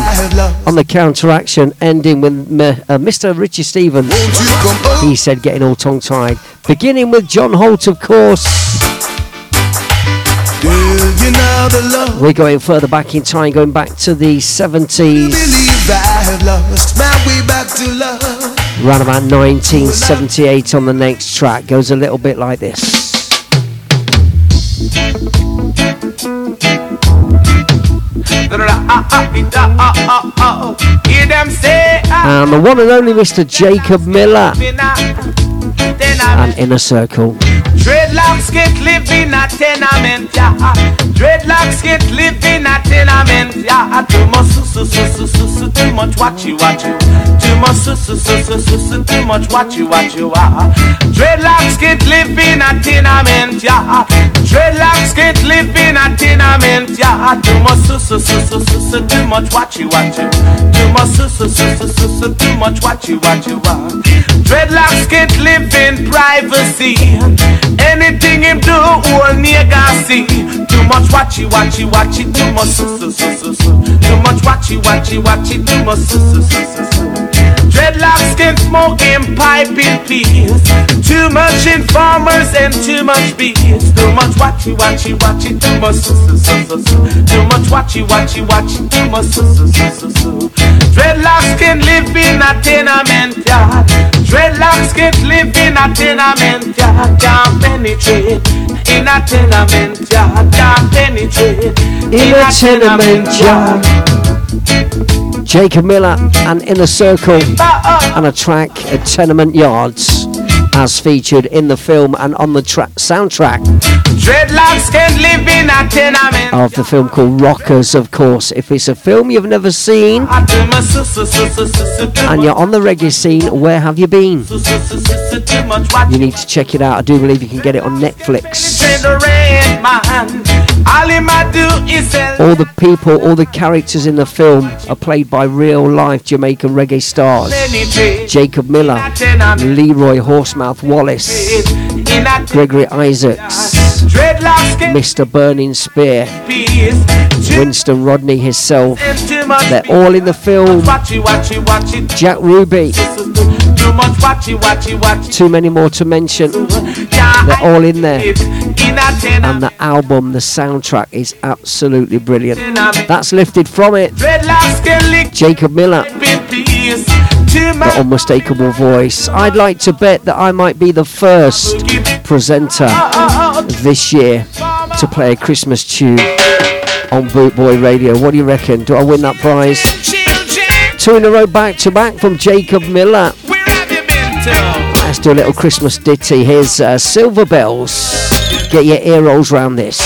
S7: on the counteraction, ending with M- uh, Mr. Richie Stephens. He said, getting all tongue tied. Beginning with John Holt, of course. We're going further back in time, going back to the 70s,
S17: Believe I have lost my way back to love.
S7: around about 1978 on the next track. Goes a little bit like this. And the one and only Mr. Jacob Miller and Inner Circle.
S17: Dreadlocks get live in a tenement, yeah. Dreadlocks get live in a tenement, yeah. Too much, su su su su su too much watch you watch you. Too much, su su su su su su, too much watch you watch you. Ah. Dreadlocks get live in a tenement, yeah. Dreadlocks get live in a tenement, yeah. Too much, su su su su su su, too much watch you watch you. Too much, su su su su su su, too much watch you watch you. Ah. Dreadlocks can't live in privacy. Anything him do, all nigga see. Too much watchy, watchy, watchy, too much su su su su. Too much watchy, watchy, watchy, too much su su su su su. Dreadlocks can smoke and pipe in peace. Too much informers and too much beats. Too much watchy, watchy, watchy, too much su su su su su. Too much watchy, watchy, watchy, too much su su su su su. Dreadlocks can live in a tenement yard. Dreadlocks can live in a tenement yard. Can't penetrate in a tenement yard. Can't penetrate
S7: In a tenement yard. Jacob Miller and Inner Circle and a track at Tenement Yards as featured in the film and on the tra- soundtrack
S17: Dreadlocks can live in a tenement.
S7: of the film called Rockers, of course. If it's a film you've never seen and you're on the reggae scene, where have you been? You need to check it out. I do believe you can get it on Netflix.
S17: All
S7: the people, all the characters in the film are played by real life Jamaican reggae stars. Jacob Miller, Leroy Horsemouth Wallace, Gregory Isaacs, Mr. Burning Spear. Winston Rodney himself. They're all in the film. Jack Ruby,
S17: too
S7: many more to mention. They're all in there.
S17: In a tenement.
S7: And the album, the soundtrack is absolutely brilliant. That's lifted from it.
S17: Dreadlocks can lick
S7: Jacob Miller,
S17: in peace. Too
S7: the unmistakable voice. I'd like to bet that I might be the first presenter this year to play a Christmas tune on Bootboy Radio. What do you reckon? Do I win that prize? Two in a row back to back from Jacob Miller. Let's do a little Christmas ditty. Here's uh, Silver Bells. Get your ear rolls round this.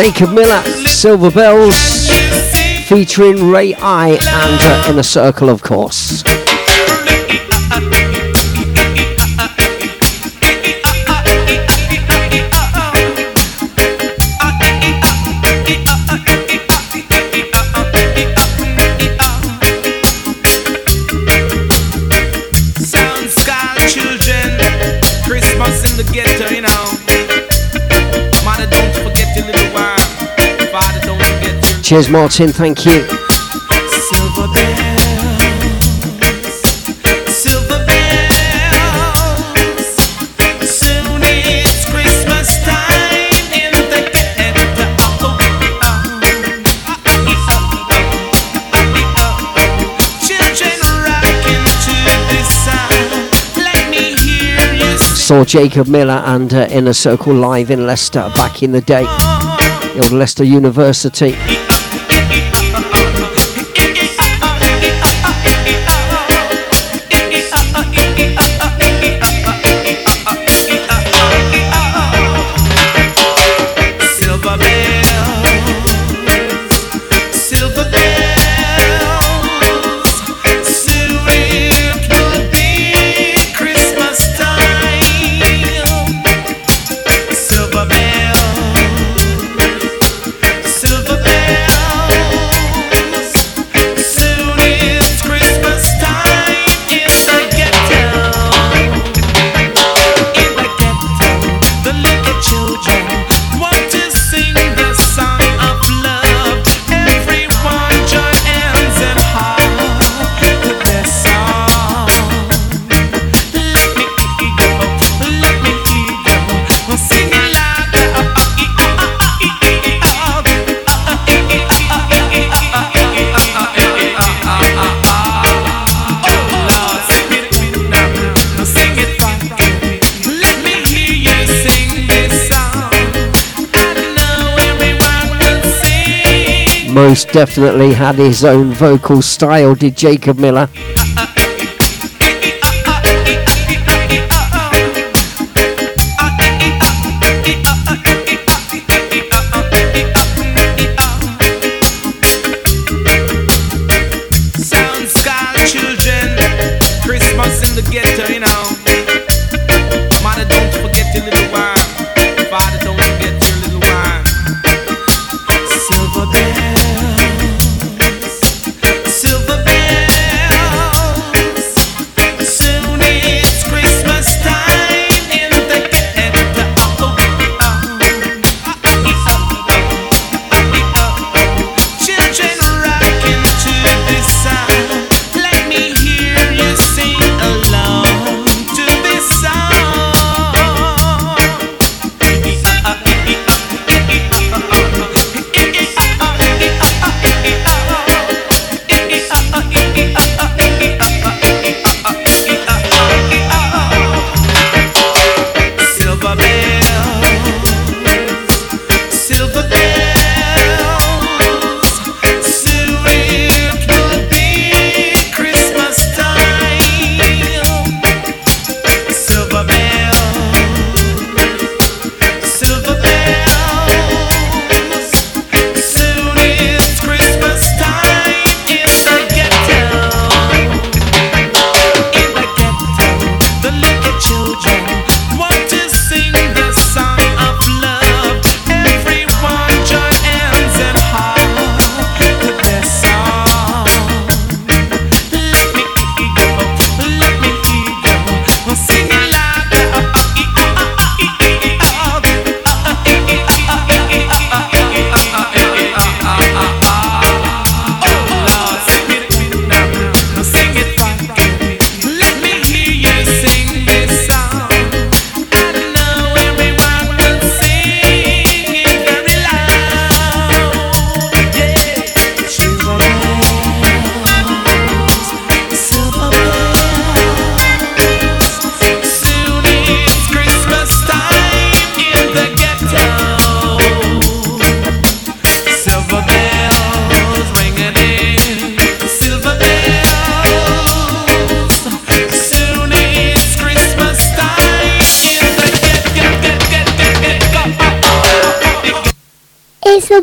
S17: Jacob Miller, Silver Bells, featuring Ray I and uh, a Circle, of course. Cheers, Martin. Thank you.
S7: silver bells. Silver bells. Soon it's Christmas time in the ghetto. Children rocking to this sound. Let me hear you
S17: Saw Jacob Miller and uh, Inner Circle live in Leicester back in the day. The old Leicester University. Most definitely had his own vocal style, did Jacob Miller.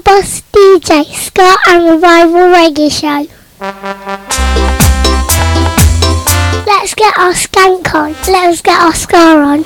S22: Boss DJ Ska and Revival Reggae Show. Let's get our skank on. Let's get our ska on.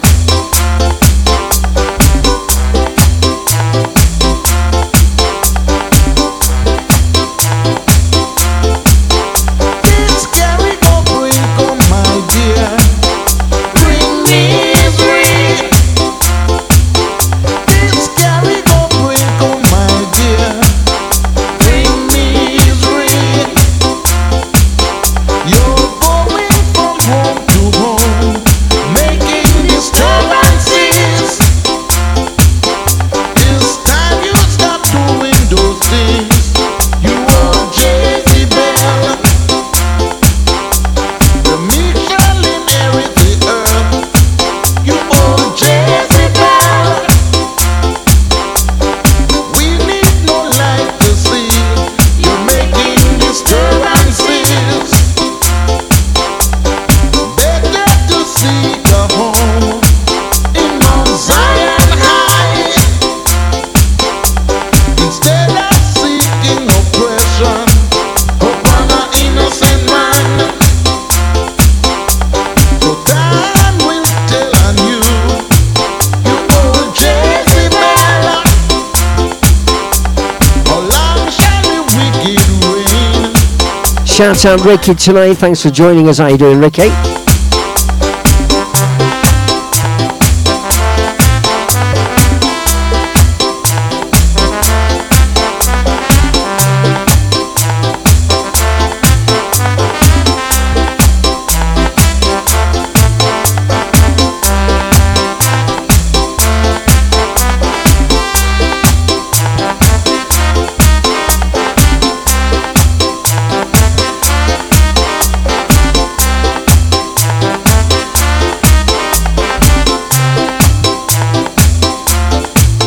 S7: Out Ricky tonight. Thanks for joining us. How you doing, Ricky?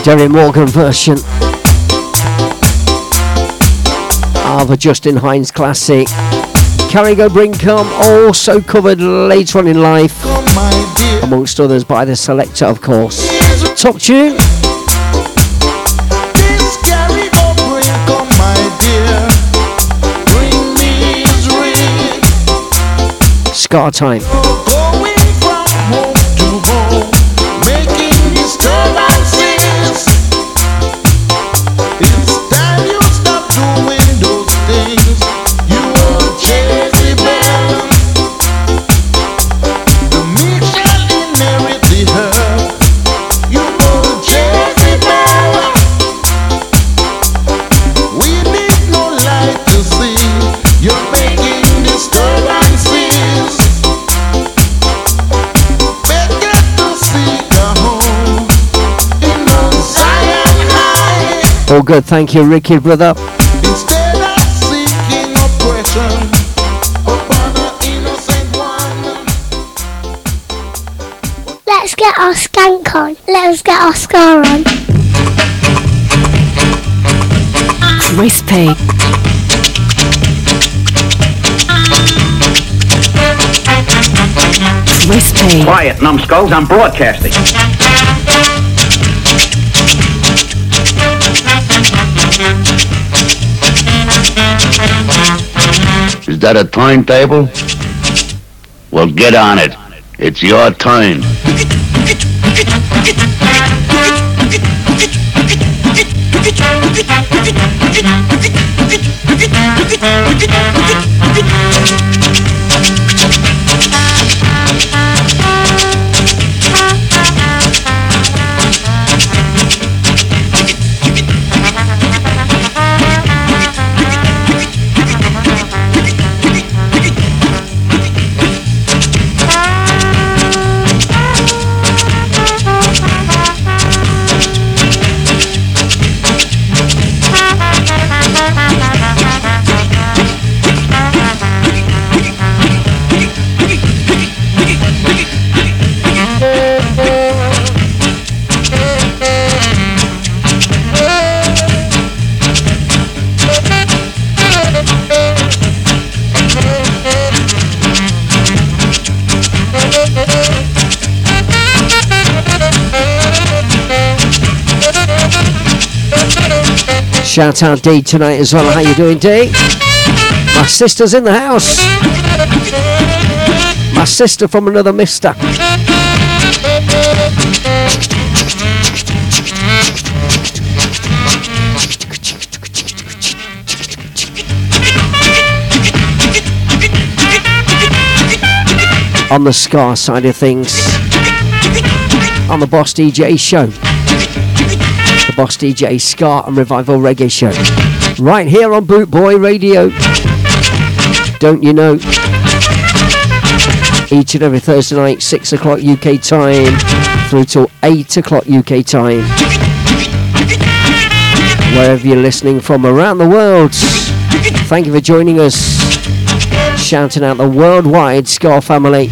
S7: Derrick Morgan version of a Justin Hinds classic. Carry Go Bring Come also covered later on in life, amongst others by the Selecter, of course. Top tune.
S11: Scary go
S7: All good. Thank you, Ricky, brother.
S11: instead of seeking oppression upon an innocent one.
S22: Let's get our skank on. Let's get our ska on.
S20: Crispy. Crispy.
S23: Quiet, numbskulls, I'm broadcasting.
S24: Is that a turntable? Well, get on it. It's your turn.
S25: Shout out Dee tonight as well. How you doing, Dee? My sister's in the house. My sister from another mister. On the Ska side of things, on the Boss DJ show, Boss DJ Ska and Revival Reggae show, right here on Boot Boy Radio. Don't you know? Each and every Thursday night, 6 o'clock UK time, through till 8 o'clock UK time. Wherever you're listening from around the world, thank you for joining us. Shouting out the worldwide Ska family.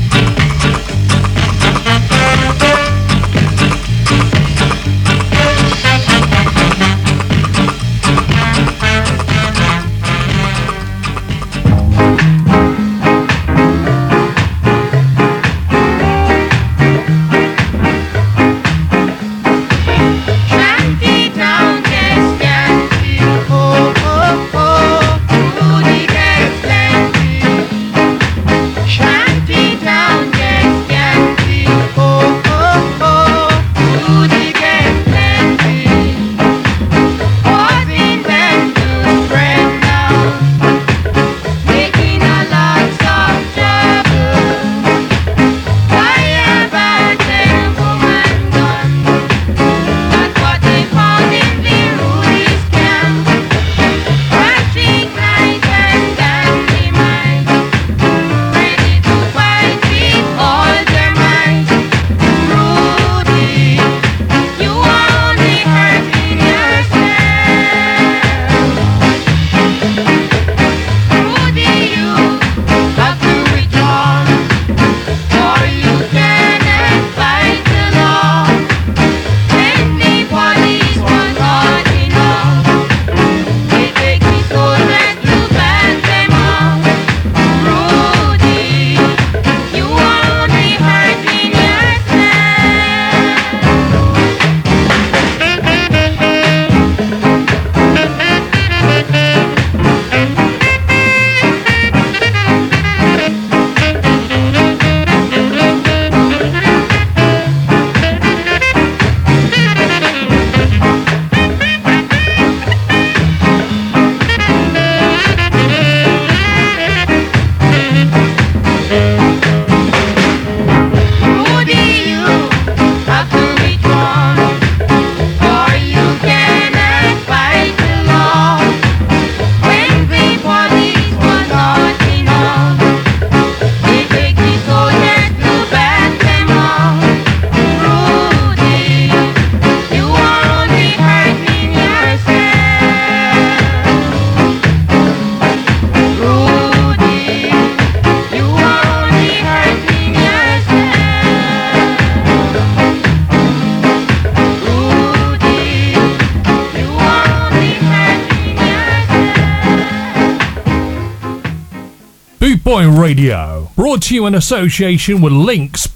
S1: In association with Links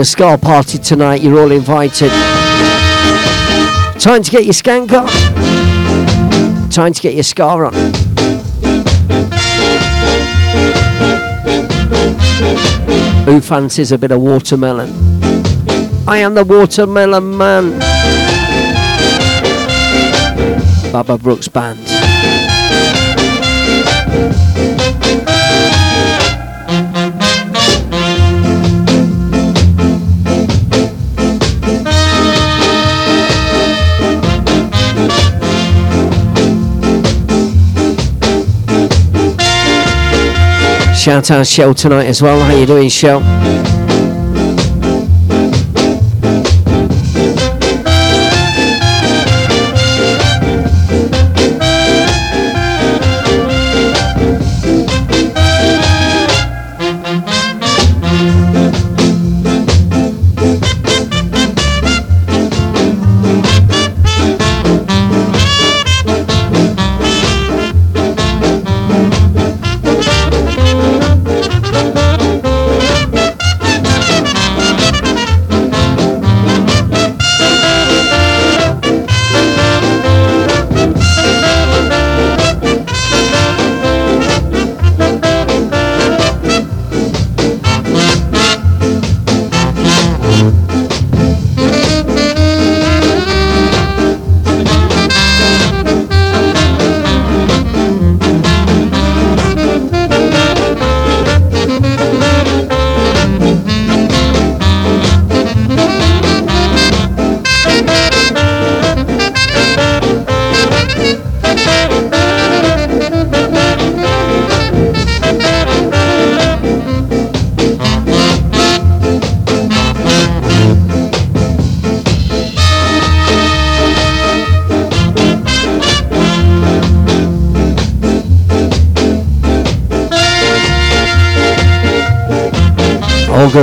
S7: A ska party tonight. You're all invited. Time to get your skank on. Time to get your ska on. Who fancies a bit of watermelon? I am the watermelon man. Baba Brooks Band. Shout out Shell tonight as well. How you doing, Shell?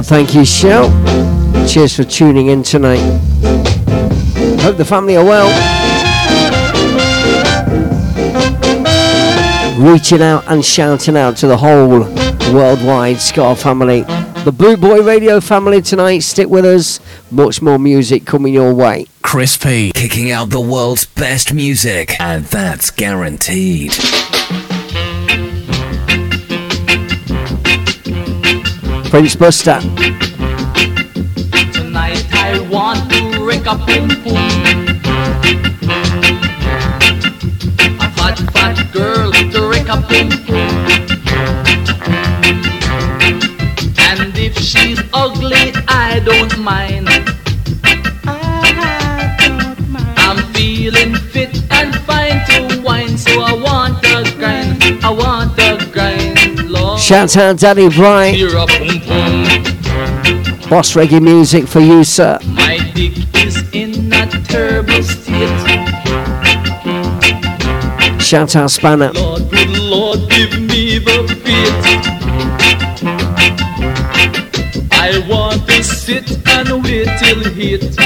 S7: Thank you, Shell. Cheers for tuning in tonight. Hope the family are well. Reaching out and shouting out to the whole worldwide Ska family. The Boot Boy Radio family tonight. Stick with us. Much more music coming your way.
S3: Crispy, Kicking out the world's best music, and that's guaranteed.
S7: Prince Buster.
S26: Tonight I want to wreck a. A girl to wreck a. And if she's ugly, I don't mind. I'm feeling fit and fine to wine, so I want a grind. I want a grind, Lord.
S7: Shout out Daddy Bright. Boss reggae music for you, sir.
S26: My dick is in a terrible state.
S7: Shout out Spanner.
S26: Lord, good Lord, give me the faith. I want to sit and wait till hit.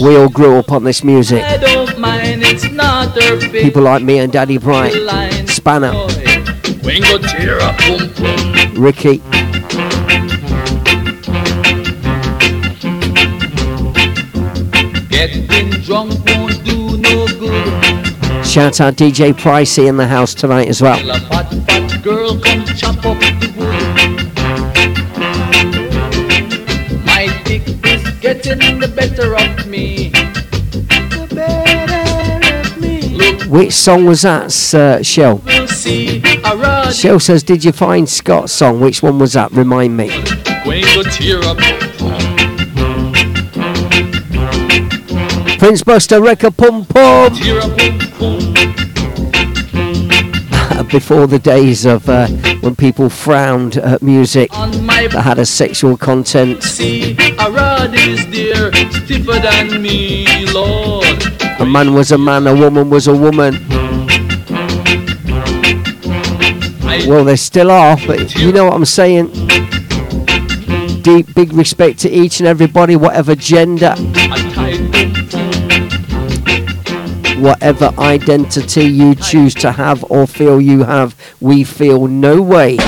S7: We all grew up on this music.
S26: I don't mind, it's not her.
S7: People like me and Daddy Bright. Spanner.
S26: When go tear up, boom boom.
S7: Ricky.
S26: Getting drunk won't do no good.
S7: Shout out DJ Pricey in the house tonight as well. Which song was that, uh, Shell?
S26: We'll see a rod
S7: Shell says, Did you find Scott's song? Which one was that? Remind me.
S26: when go tear up.
S7: Prince Buster Wreck a Pum
S26: Pum.
S7: Before the days of uh, when people frowned at music that had a sexual content.
S26: see a rod is there, stiffer than me, Lord.
S7: A man was a man, a woman was a woman. Well, they still are, but you know what I'm saying? Deep, big respect to each and everybody, whatever gender, whatever identity you choose to have or feel you have. We feel no way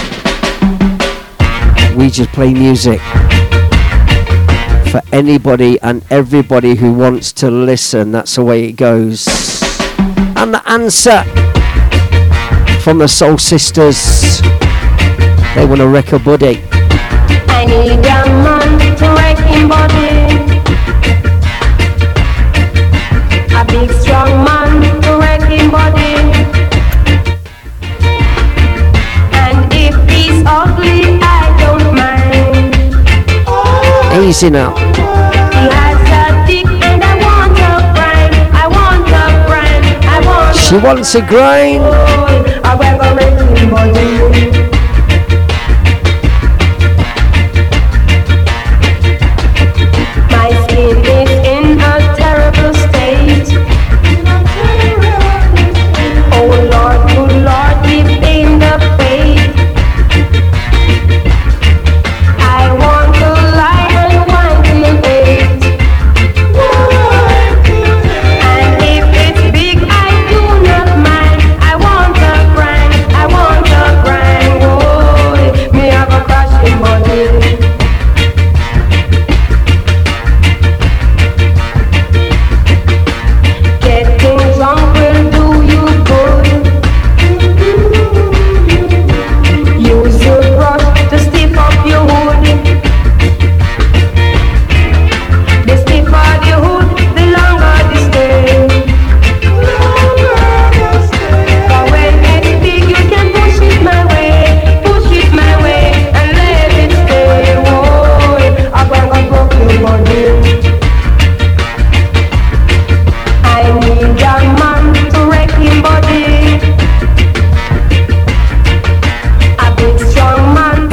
S7: We just play music for anybody and everybody who wants to listen. That's the way it goes. And the answer from the Soul Sisters. They want a record buddy.
S27: I need a man to wreck him body. Big strong man to body. And if he's ugly, I don't mind.
S7: Easy now.
S27: He has a dick and I want a grind. I want a grind. I want
S7: She wants a grind.
S27: Oh,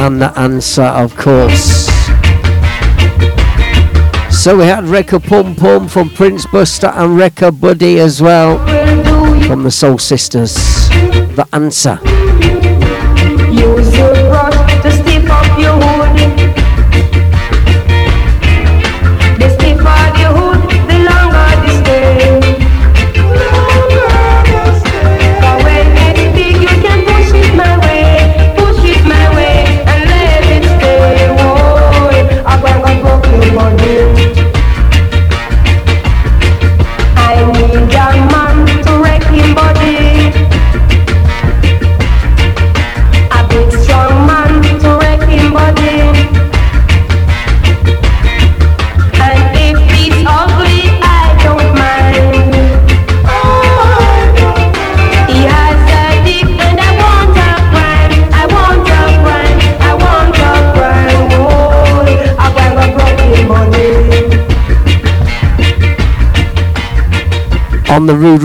S27: And the
S7: answer, of course. So we had Wreck a Pum Pum from Prince Buster and Wreck a Buddy as well from the Soul Sisters. The answer.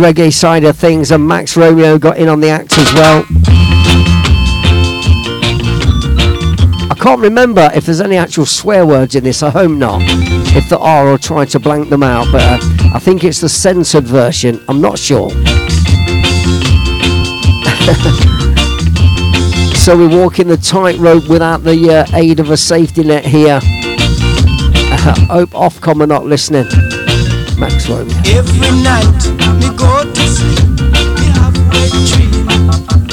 S7: Reggae side of things, and Max Romeo got in on the act as well. I can't remember if there's any actual swear words in this. I hope not. If there are, I'll try to blank them out. But uh, I think it's the censored version. I'm not sure. so we're walking the tightrope without the uh, aid of a safety net here. hope Ofcom are not listening. Max.
S17: Every night me go to sleep, me have wet dream.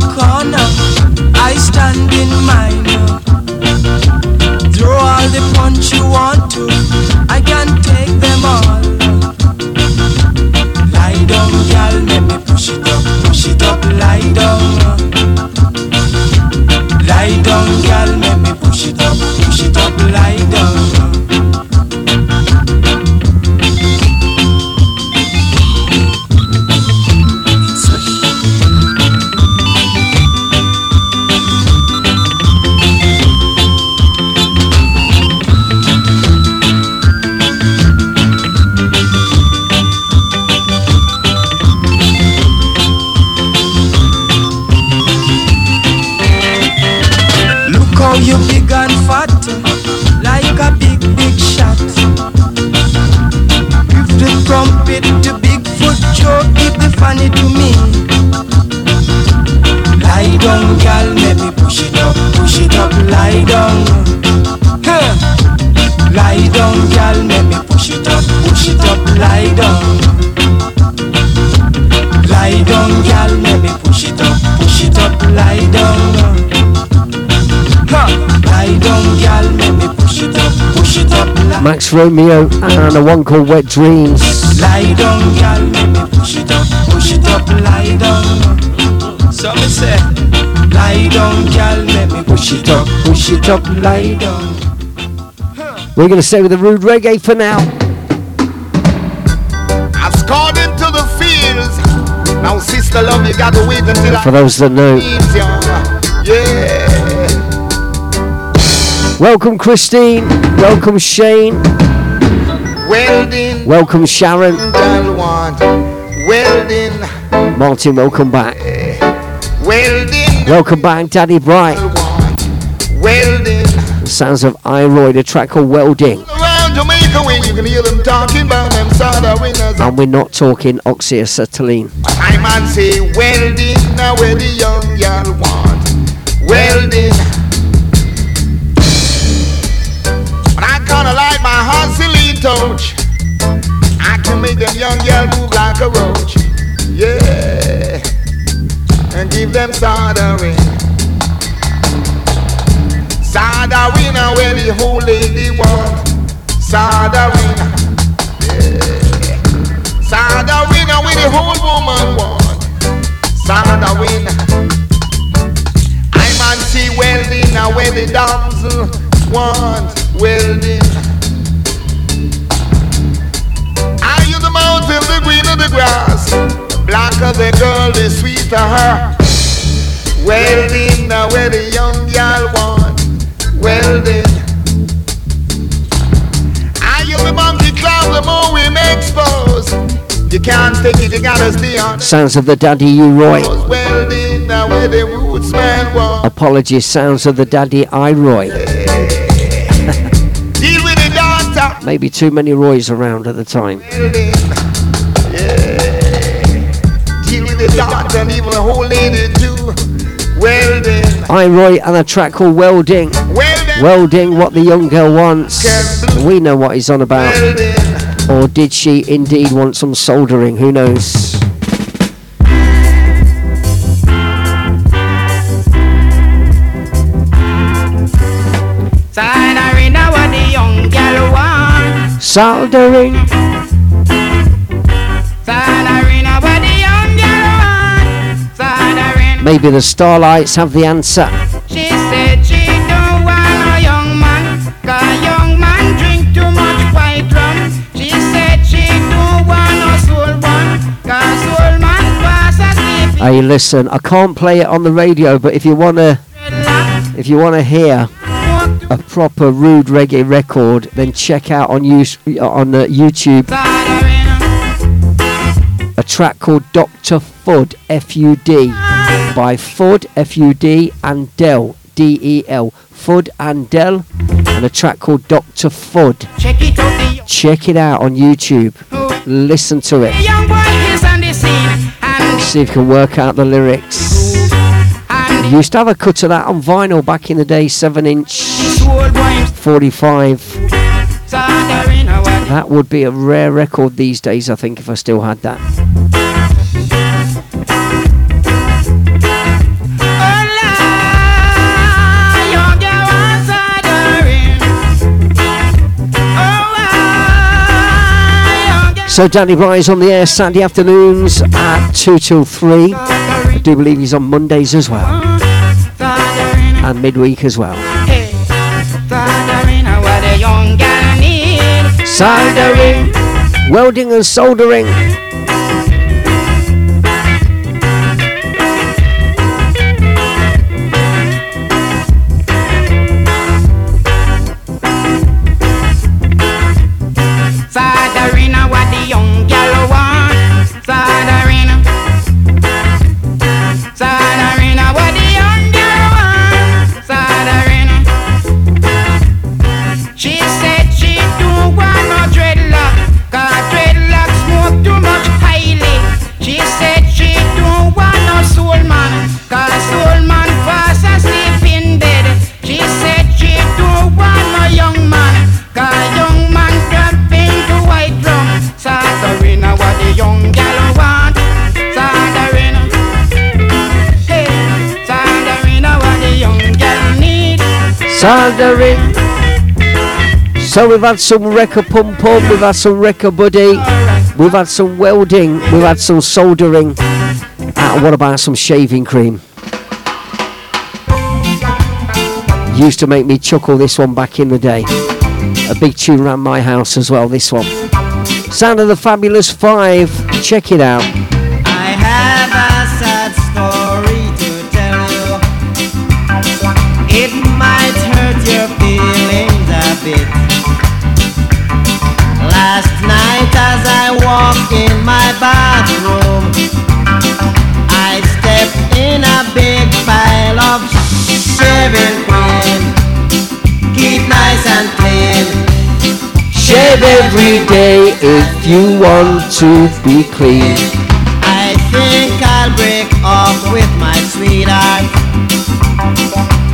S17: corner, I stand in minor. Throw all the punch you want to, I can take them all. Lie down, girl, let me push it up, push it up, lie down. Lie down, let me push it up, push it up, lie down. it to Bigfoot Joe, keep the funny to me. Lie down,
S13: girl, let me push it up, push it up, lie down. Huh. Lie down, girl, let me push it up, push it up, lie down. Lie down, girl, let me push it up, push it up, lie down.
S7: Max Romeo and a one called Wet Dreams.
S13: Lie down, girl, me push it up, push it up, lie down. So me say, lie down, girl, me push it up, push it up, lie down.
S7: We're going to stay with the rude reggae for now.
S11: I've scored into the fields. Now, sister love, you gotta wait until
S7: For
S11: I
S7: those that know.
S11: Yeah.
S7: Welcome, Christine. Welcome, Shane.
S11: Welding,
S7: Welcome, Sharon.
S11: Welding,
S7: Martin, welcome back.
S11: Eh, welding,
S7: Welcome back, Daddy Bright.
S11: welding.
S7: Sounds of I-Roy, the track called Welding.
S11: Around Jamaica, when you can hear them talking about them soda winners.
S7: And we're not talking oxyacetylene.
S11: I man say welding, now where the young girl want. Welding. Touch. I can make them young girl move like a roach. Yeah. And give them soldering. Soldering uh, where the whole lady want. Soldering. Uh, yeah. Soldering uh, where the whole woman want. Soldering. I man see welding where the damsel want welding. The green of the grass? Blacker the girl, the sweeter her. Welding now where the young want welding. You the monkey clown, the more we expose? You can't take it, you gotta stay on.
S7: Sounds of the Daddy U Roy.
S11: Welding now where the roots man want.
S7: Apologies, sounds of the Daddy I-Roy.
S11: Deal with the daughter.
S7: Maybe too many Roys around at the time.
S11: Welding. With the daughter and even the whole lady too. Welding.
S7: I-Roy and a track called Welding.
S11: Welding.
S7: Welding, what the young girl wants. We know what he's on about. Or did she indeed want some soldering? Who knows?
S8: Soldering
S7: Maybe the Starlights have the answer.
S8: She said she don't want a young man, cause young man drink too much white rum. She said she don't want a soul one, cause soul man fast asleep.
S7: Hey, listen, I can't play it on the radio, but if you wanna, if you wanna hear a proper rude reggae record, then check out on you on uh, YouTube a track called Doctor Fud F U D by Fud F U D and Dell, D E L Fud and Dell, and a track called Doctor Fud.
S8: Check it out,
S7: Check it out on YouTube. Listen to it.
S8: young boy is on the scene,
S7: See if you can work out the lyrics. Used to have a cut of that on vinyl back in the day, 7 inch, 45.
S8: soldering now what
S7: That would be a rare record these days, I think, if I still had that. So Danny Bry's on the air Saturday afternoons at 2 till 3. I do believe he's on Mondays as well. And midweek as well.
S8: Soldering
S7: welding and. Soldering
S8: Soldering.
S7: So we've had some Wreck a Pum Pum, we've had some Wreck a Buddy, we've had some welding, we've had some soldering. And what about some shaving cream? Used to make me chuckle this one back in the day. A big tune around my house as well, this one. Sound of the Fabulous Five, check it out.
S16: Last night, as I walked in my bathroom, I stepped in a big pile of shaving cream. Keep nice and clean.
S7: Shave every day if you want to be clean.
S16: I think I'll break off with my sweetheart.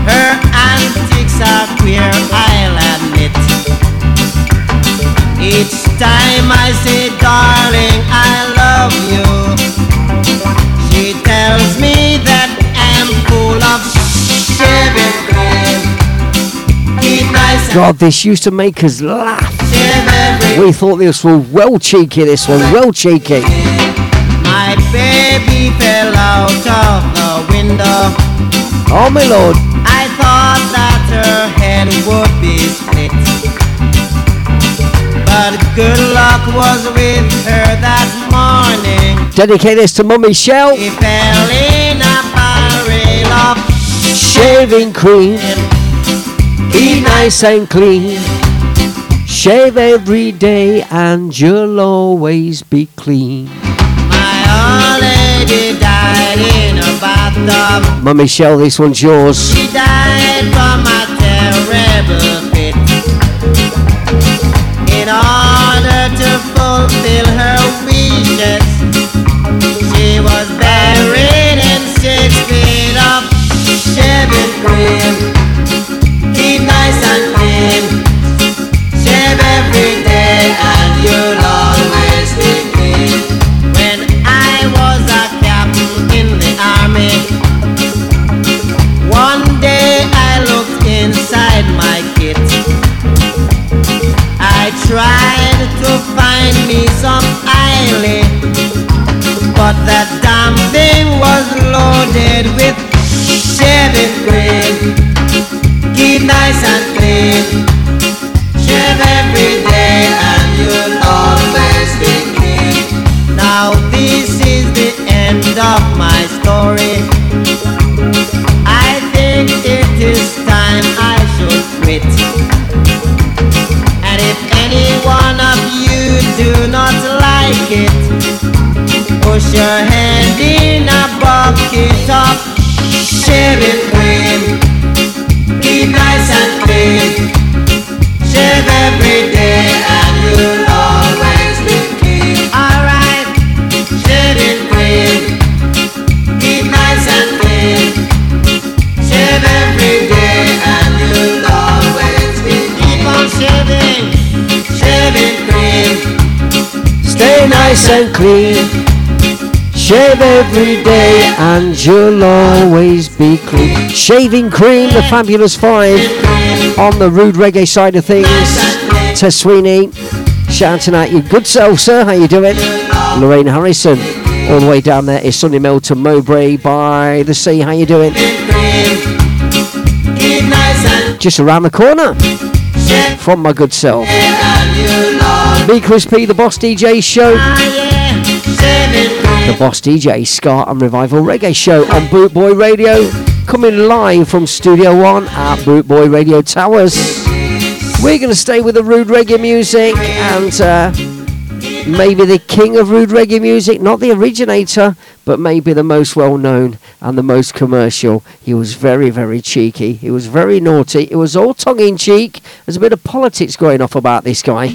S16: Her antics are queer, I'll admit. Each time I say, darling, I love you, she tells me that I'm full of shaving cream. Keep nice and
S7: God, this used to make us laugh. We thought this was well cheeky, this one, well cheeky.
S16: My baby fell out of the window.
S7: Oh my lord.
S16: I thought that her head would be split. But good luck was with her that morning.
S7: Dedicate this to Mummy Shell.
S16: He fell in a barrel of
S7: Shaving cream. Keep nice and clean. Shave every day and you'll always be clean.
S16: my old lady died in a bathtub.
S7: Mummy Shell, this one's yours.
S16: She died from fit. In to fulfill her wishes, she was buried in six feet of. Keep nice and clean. Find me some Eiley, but that damn thing was loaded with shaving cream. Keep nice and clean. Shave every day and you'll always be clean. Now this is the end of my story. I think it is time I should quit. And if any one of you do not like it, push your hand in a bucket of shaving cream. Keep nice and clean. Shave every day and you'll nice and clean. Shave every day and you'll always be clean. Shaving cream,
S7: the fabulous five on the rude reggae side of things. Tess Sweeney, shouting at you. Good self, sir. How you doing? Lorraine Harrison, all the way down there is Sunny Mill to Mowbray by the sea. How you doing? Just around the corner from my good self. Me, Chris P, the Boss DJ show. The Boss DJ Ska and Revival Reggae Show on Boot Boy Radio. Coming live from Studio One at Boot Boy Radio Towers. We're going to stay with the rude reggae music and uh, maybe the king of rude reggae music, not the originator, but maybe the most well known and the most commercial. He was very, very cheeky. He was very naughty. It was all tongue in cheek. There's a bit of politics going off about this guy.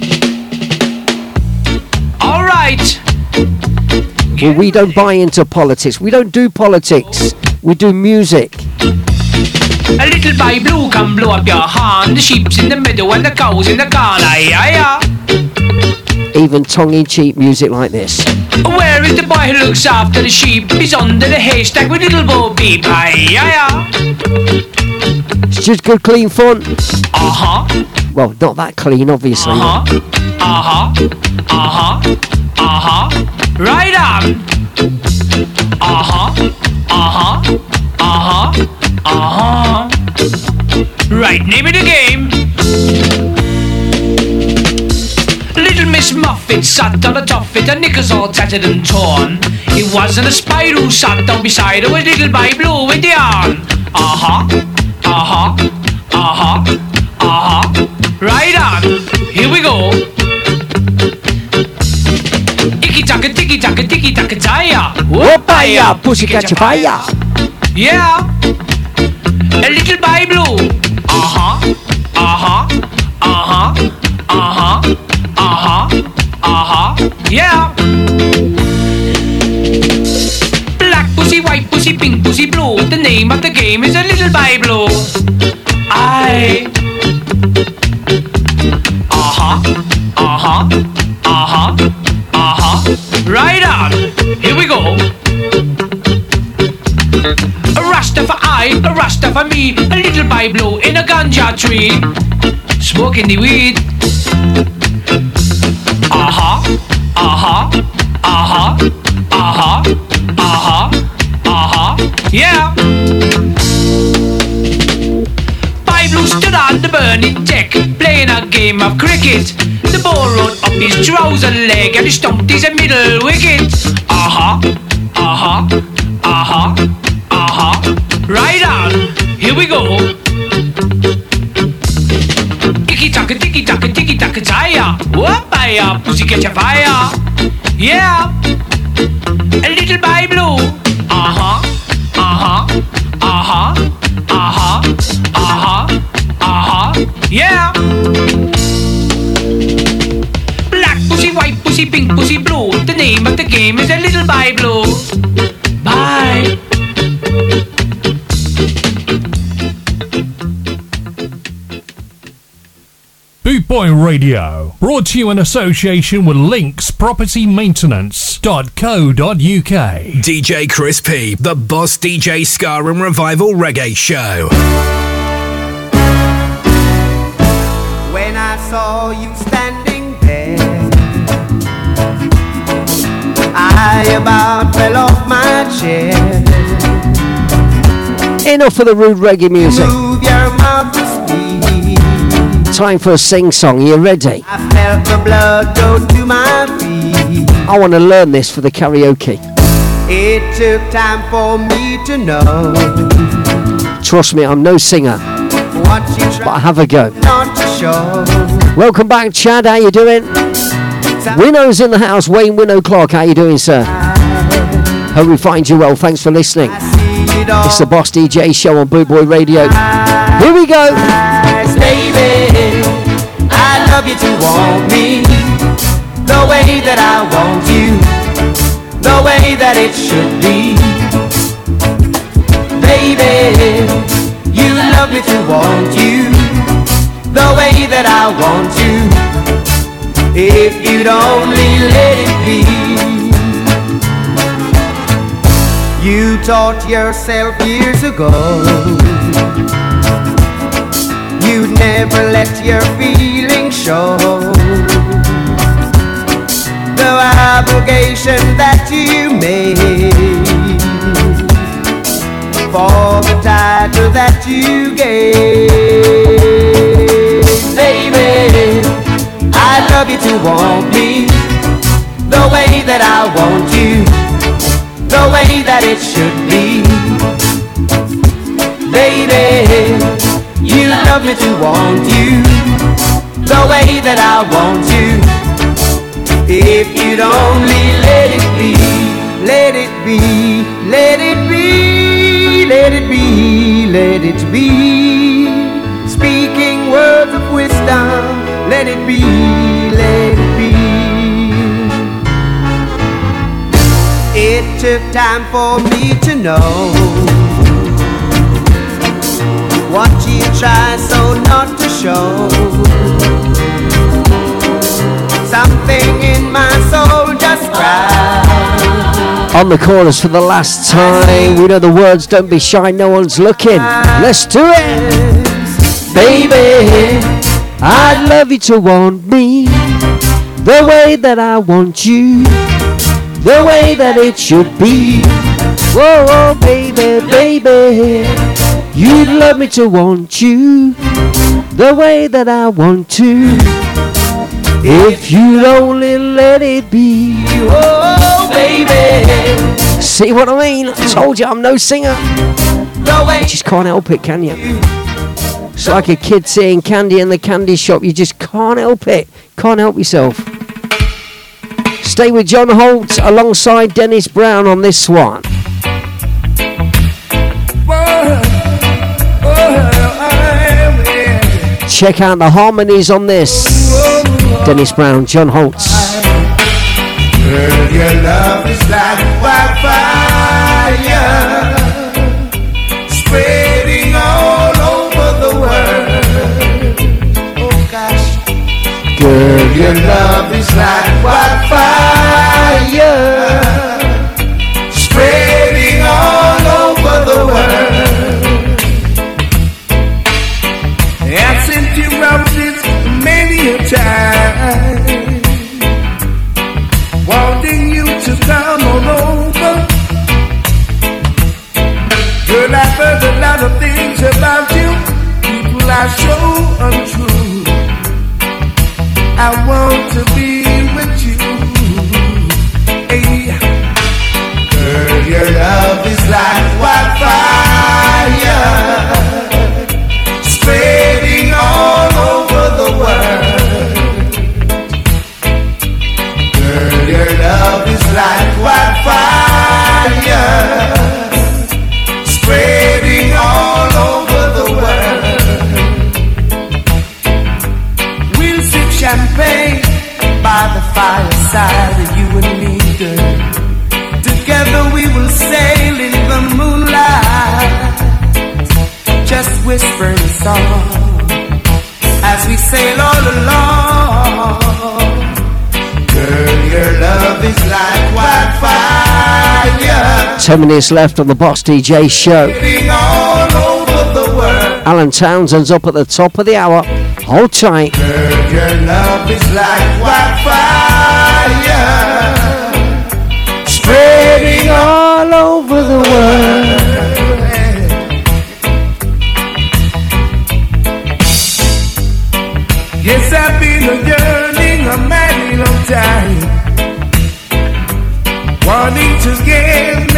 S7: We don't buy into politics. We don't do politics. We do music.
S28: A little blue can blow up your horn. The sheep's in the middle and the cow's in the corner. Yeah, yeah.
S7: even tongue-in-cheek music like this.
S28: Where is the boy who looks after the sheep? He's under the haystack with little Bo Peep.
S7: It's just good, clean fun.
S28: Uh huh.
S7: Well, not that clean, obviously.
S28: Uh huh. Uh huh. Uh huh. Uh huh. Right on. Uh huh. Uh huh. Uh huh. Uh huh. Right, name of the game. Little Miss Muffet sat on a tuffet, her knickers all tattered and torn. It wasn't a spider who sat down beside her, it was little Boy Blue with the yarn. Uh huh. Uh huh. Uh huh. Uh huh. Right on. Here we go. Icky taka ticky taka ticky taka taya.
S7: Whoopaya, pussy catch fire.
S28: Yeah. A little by blue. Uh huh. Uh huh. Uh huh. Uh huh. Uh. Uh. Yeah. Black pussy, white pussy, pink pussy, blue. The name of the game is a little by blue. I. Uh huh. Uh huh. Uh huh. Uh huh. Right on. Here we go. A rasta for I, a rasta for me, a little by blue in a ganja tree. Smoking the weed. Uh huh. Uh huh. Uh. Yeah. Blue stood on the burning deck, playing a game of cricket. The ball rolled up his trouser leg and he stumped his middle wicket. Uh huh. Uh huh. Right on. Here we go. Taka ticky taka ticky taka taya. Whoopaya, pussy catch a fire. Yeah. A little by blue. Uh huh. Uh huh. Uh huh. Uh huh. Uh huh. Uh huh. Yeah. Black pussy, white pussy, pink pussy, blue. The name of the game is a little by blue.
S1: Boot Radio, brought to you in association with Links Property Maintenance.co.uk.
S3: DJ Chris P, the Boss DJ Ska and Revival Reggae Show.
S16: When I saw you standing there, I about fell off my chair.
S7: Enough of the rude reggae music. Time for a sing song. You ready?
S16: I felt the blood go to my feet.
S7: I want to learn this for the karaoke.
S16: It took time for me to know
S7: Trust me, I'm no singer, but I have a go.
S16: not to show.
S7: Welcome back, Chad. How you doing? Winnow's in the house. Wayne Winnow Clark. How you doing, sir? Hope we find you well. Thanks for listening. It's the Boss DJ show on Boot Boy Radio. Here we go.
S16: Baby, I love you to want me the way that I want you, the way that it should be. Baby, you love me to want you the way that I want you. If you'd only let it be. You taught yourself years ago. You'd never let your feelings show. The obligation that you made For the title that you gave. Baby, I love you to want me The way that I want you The way that it should be Baby, you love me to want you the way that I want you. If you'd only let it be, let it be, let it be, let it be, let it be. Speaking words of wisdom, let it be, took time for me to know what you try so not to show. Something in my soul just cried.
S7: On the corners for the last time. We know the words, don't be shy, no one's looking. Let's do it. Baby, I'd love you to want me the way that I want you the way that it should be. Whoa, whoa, baby, baby, you'd love me to want you the way that I want to. If you'd only let it be. Oh, baby. See what I mean? I told you I'm no singer. No way. You just can't help it, can you? It's like a kid saying candy in the candy shop. You just can't help it. Can't help yourself. Stay with John Holt alongside Dennis Brown on this one. Check out the harmonies on this. Dennis Brown, John Holt's.
S2: Girl, your love is like wildfire, spreading all over the world. Oh gosh, girl, your love is like wildfire, song as we sail all along. Girl, your love is like wildfire.
S7: 10 minutes left on the Boss DJ show.
S2: Spreading all over.
S7: Alan Townsend's up at the top of the hour. Hold tight.
S2: Girl, your love is like wildfire. Spreading
S7: all over the world.
S2: Time, wanting to get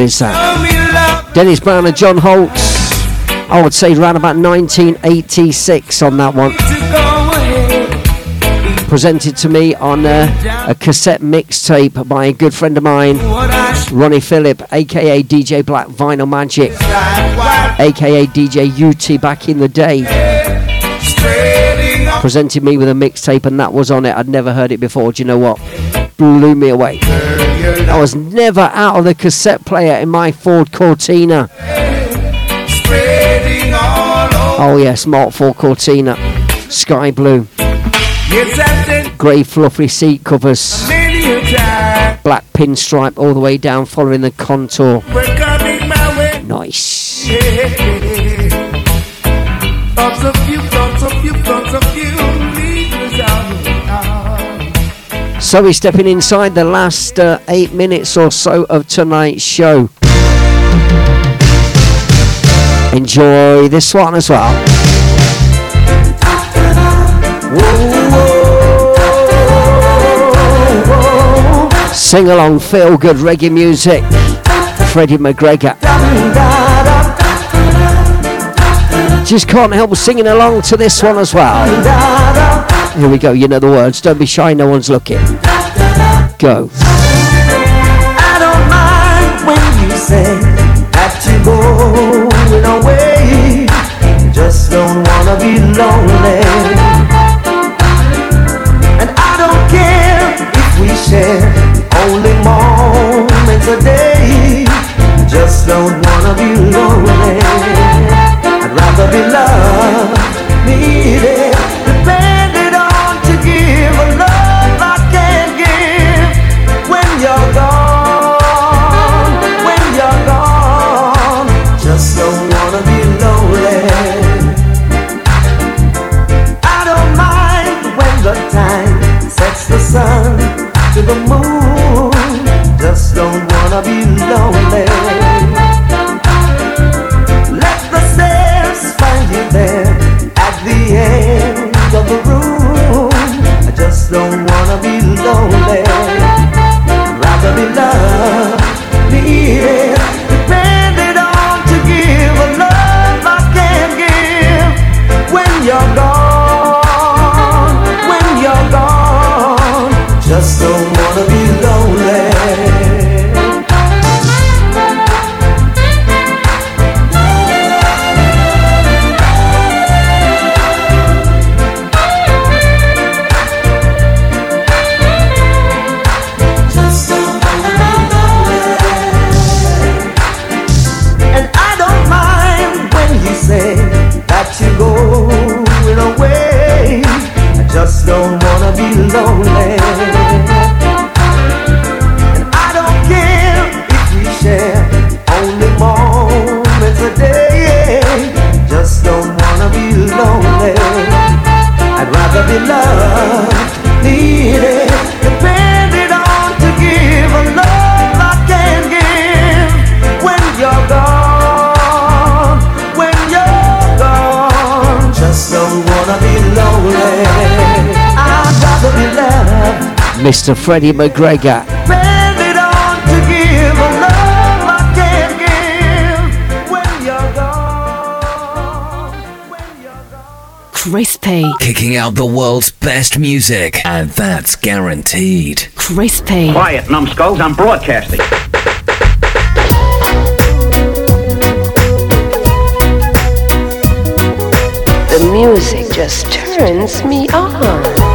S2: is
S7: that? Dennis Brown and John Holt's. I would say around about 1986 on that one. Presented to me on uh, a cassette mixtape by a good friend of mine, Ronnie Phillip, aka DJ Black Vinyl Magic, aka DJ UT back in the day. Presented me with a mixtape and that was on it. I'd never heard it before. Do you know what? Blew me away. I was never out of the cassette player in my Ford Cortina.
S2: Spreading all over.
S7: Oh yes, Mark Ford Cortina. Sky blue.
S2: Yes, I've been
S7: Grey fluffy seat covers.
S2: many a time.
S7: Black pinstripe all the way down following the contour.
S2: We're coming my way.
S7: nice. So we're stepping inside the last uh, eight minutes or so of tonight's show. Enjoy this one as well. Sing along, feel good reggae music. Freddie McGregor. Just can't help singing along to this one as well. Here we go, you know the words. Don't be shy, no one's looking. Go.
S16: I don't mind when you say that you're going away. Just don't wanna be lonely. And I don't care if we share only moments a day. Just don't wanna be lonely. I'd rather be loved, needed, when you're.
S3: Crispy. Kicking out the world's best music, and that's guaranteed.
S20: Crispy.
S23: Quiet, numbskulls, I'm broadcasting.
S9: The music just turns me on.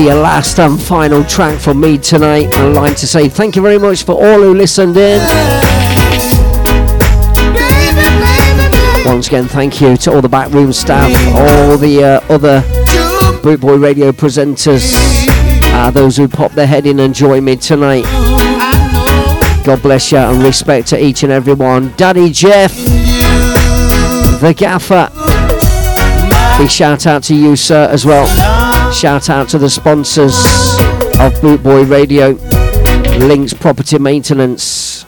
S7: Be your last and final track from me tonight. I'd like to say thank you very much for all who listened in. Once again, thank you to all the backroom staff, all the uh, other Boot Boy Radio presenters, uh, those who popped their head in and joined me tonight. God bless you and respect to each and every one. Daddy Jeff, the gaffer. Big shout out to you, sir, as well. Shout out to the sponsors of Boot Boy Radio, Links Property Maintenance.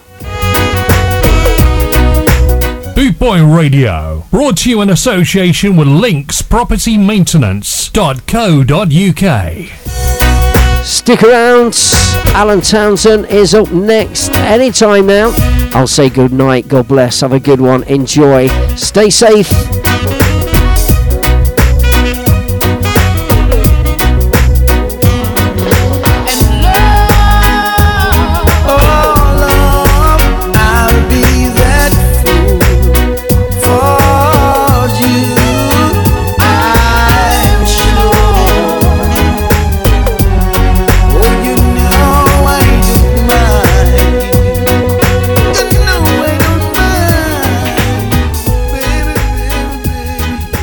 S1: Boot Boy Radio, brought to you in association with Links Property Maintenance.co.uk.
S7: Stick around. Alan Townsend is up next anytime now. I'll say good night. God bless. Have a good one. Enjoy. Stay safe.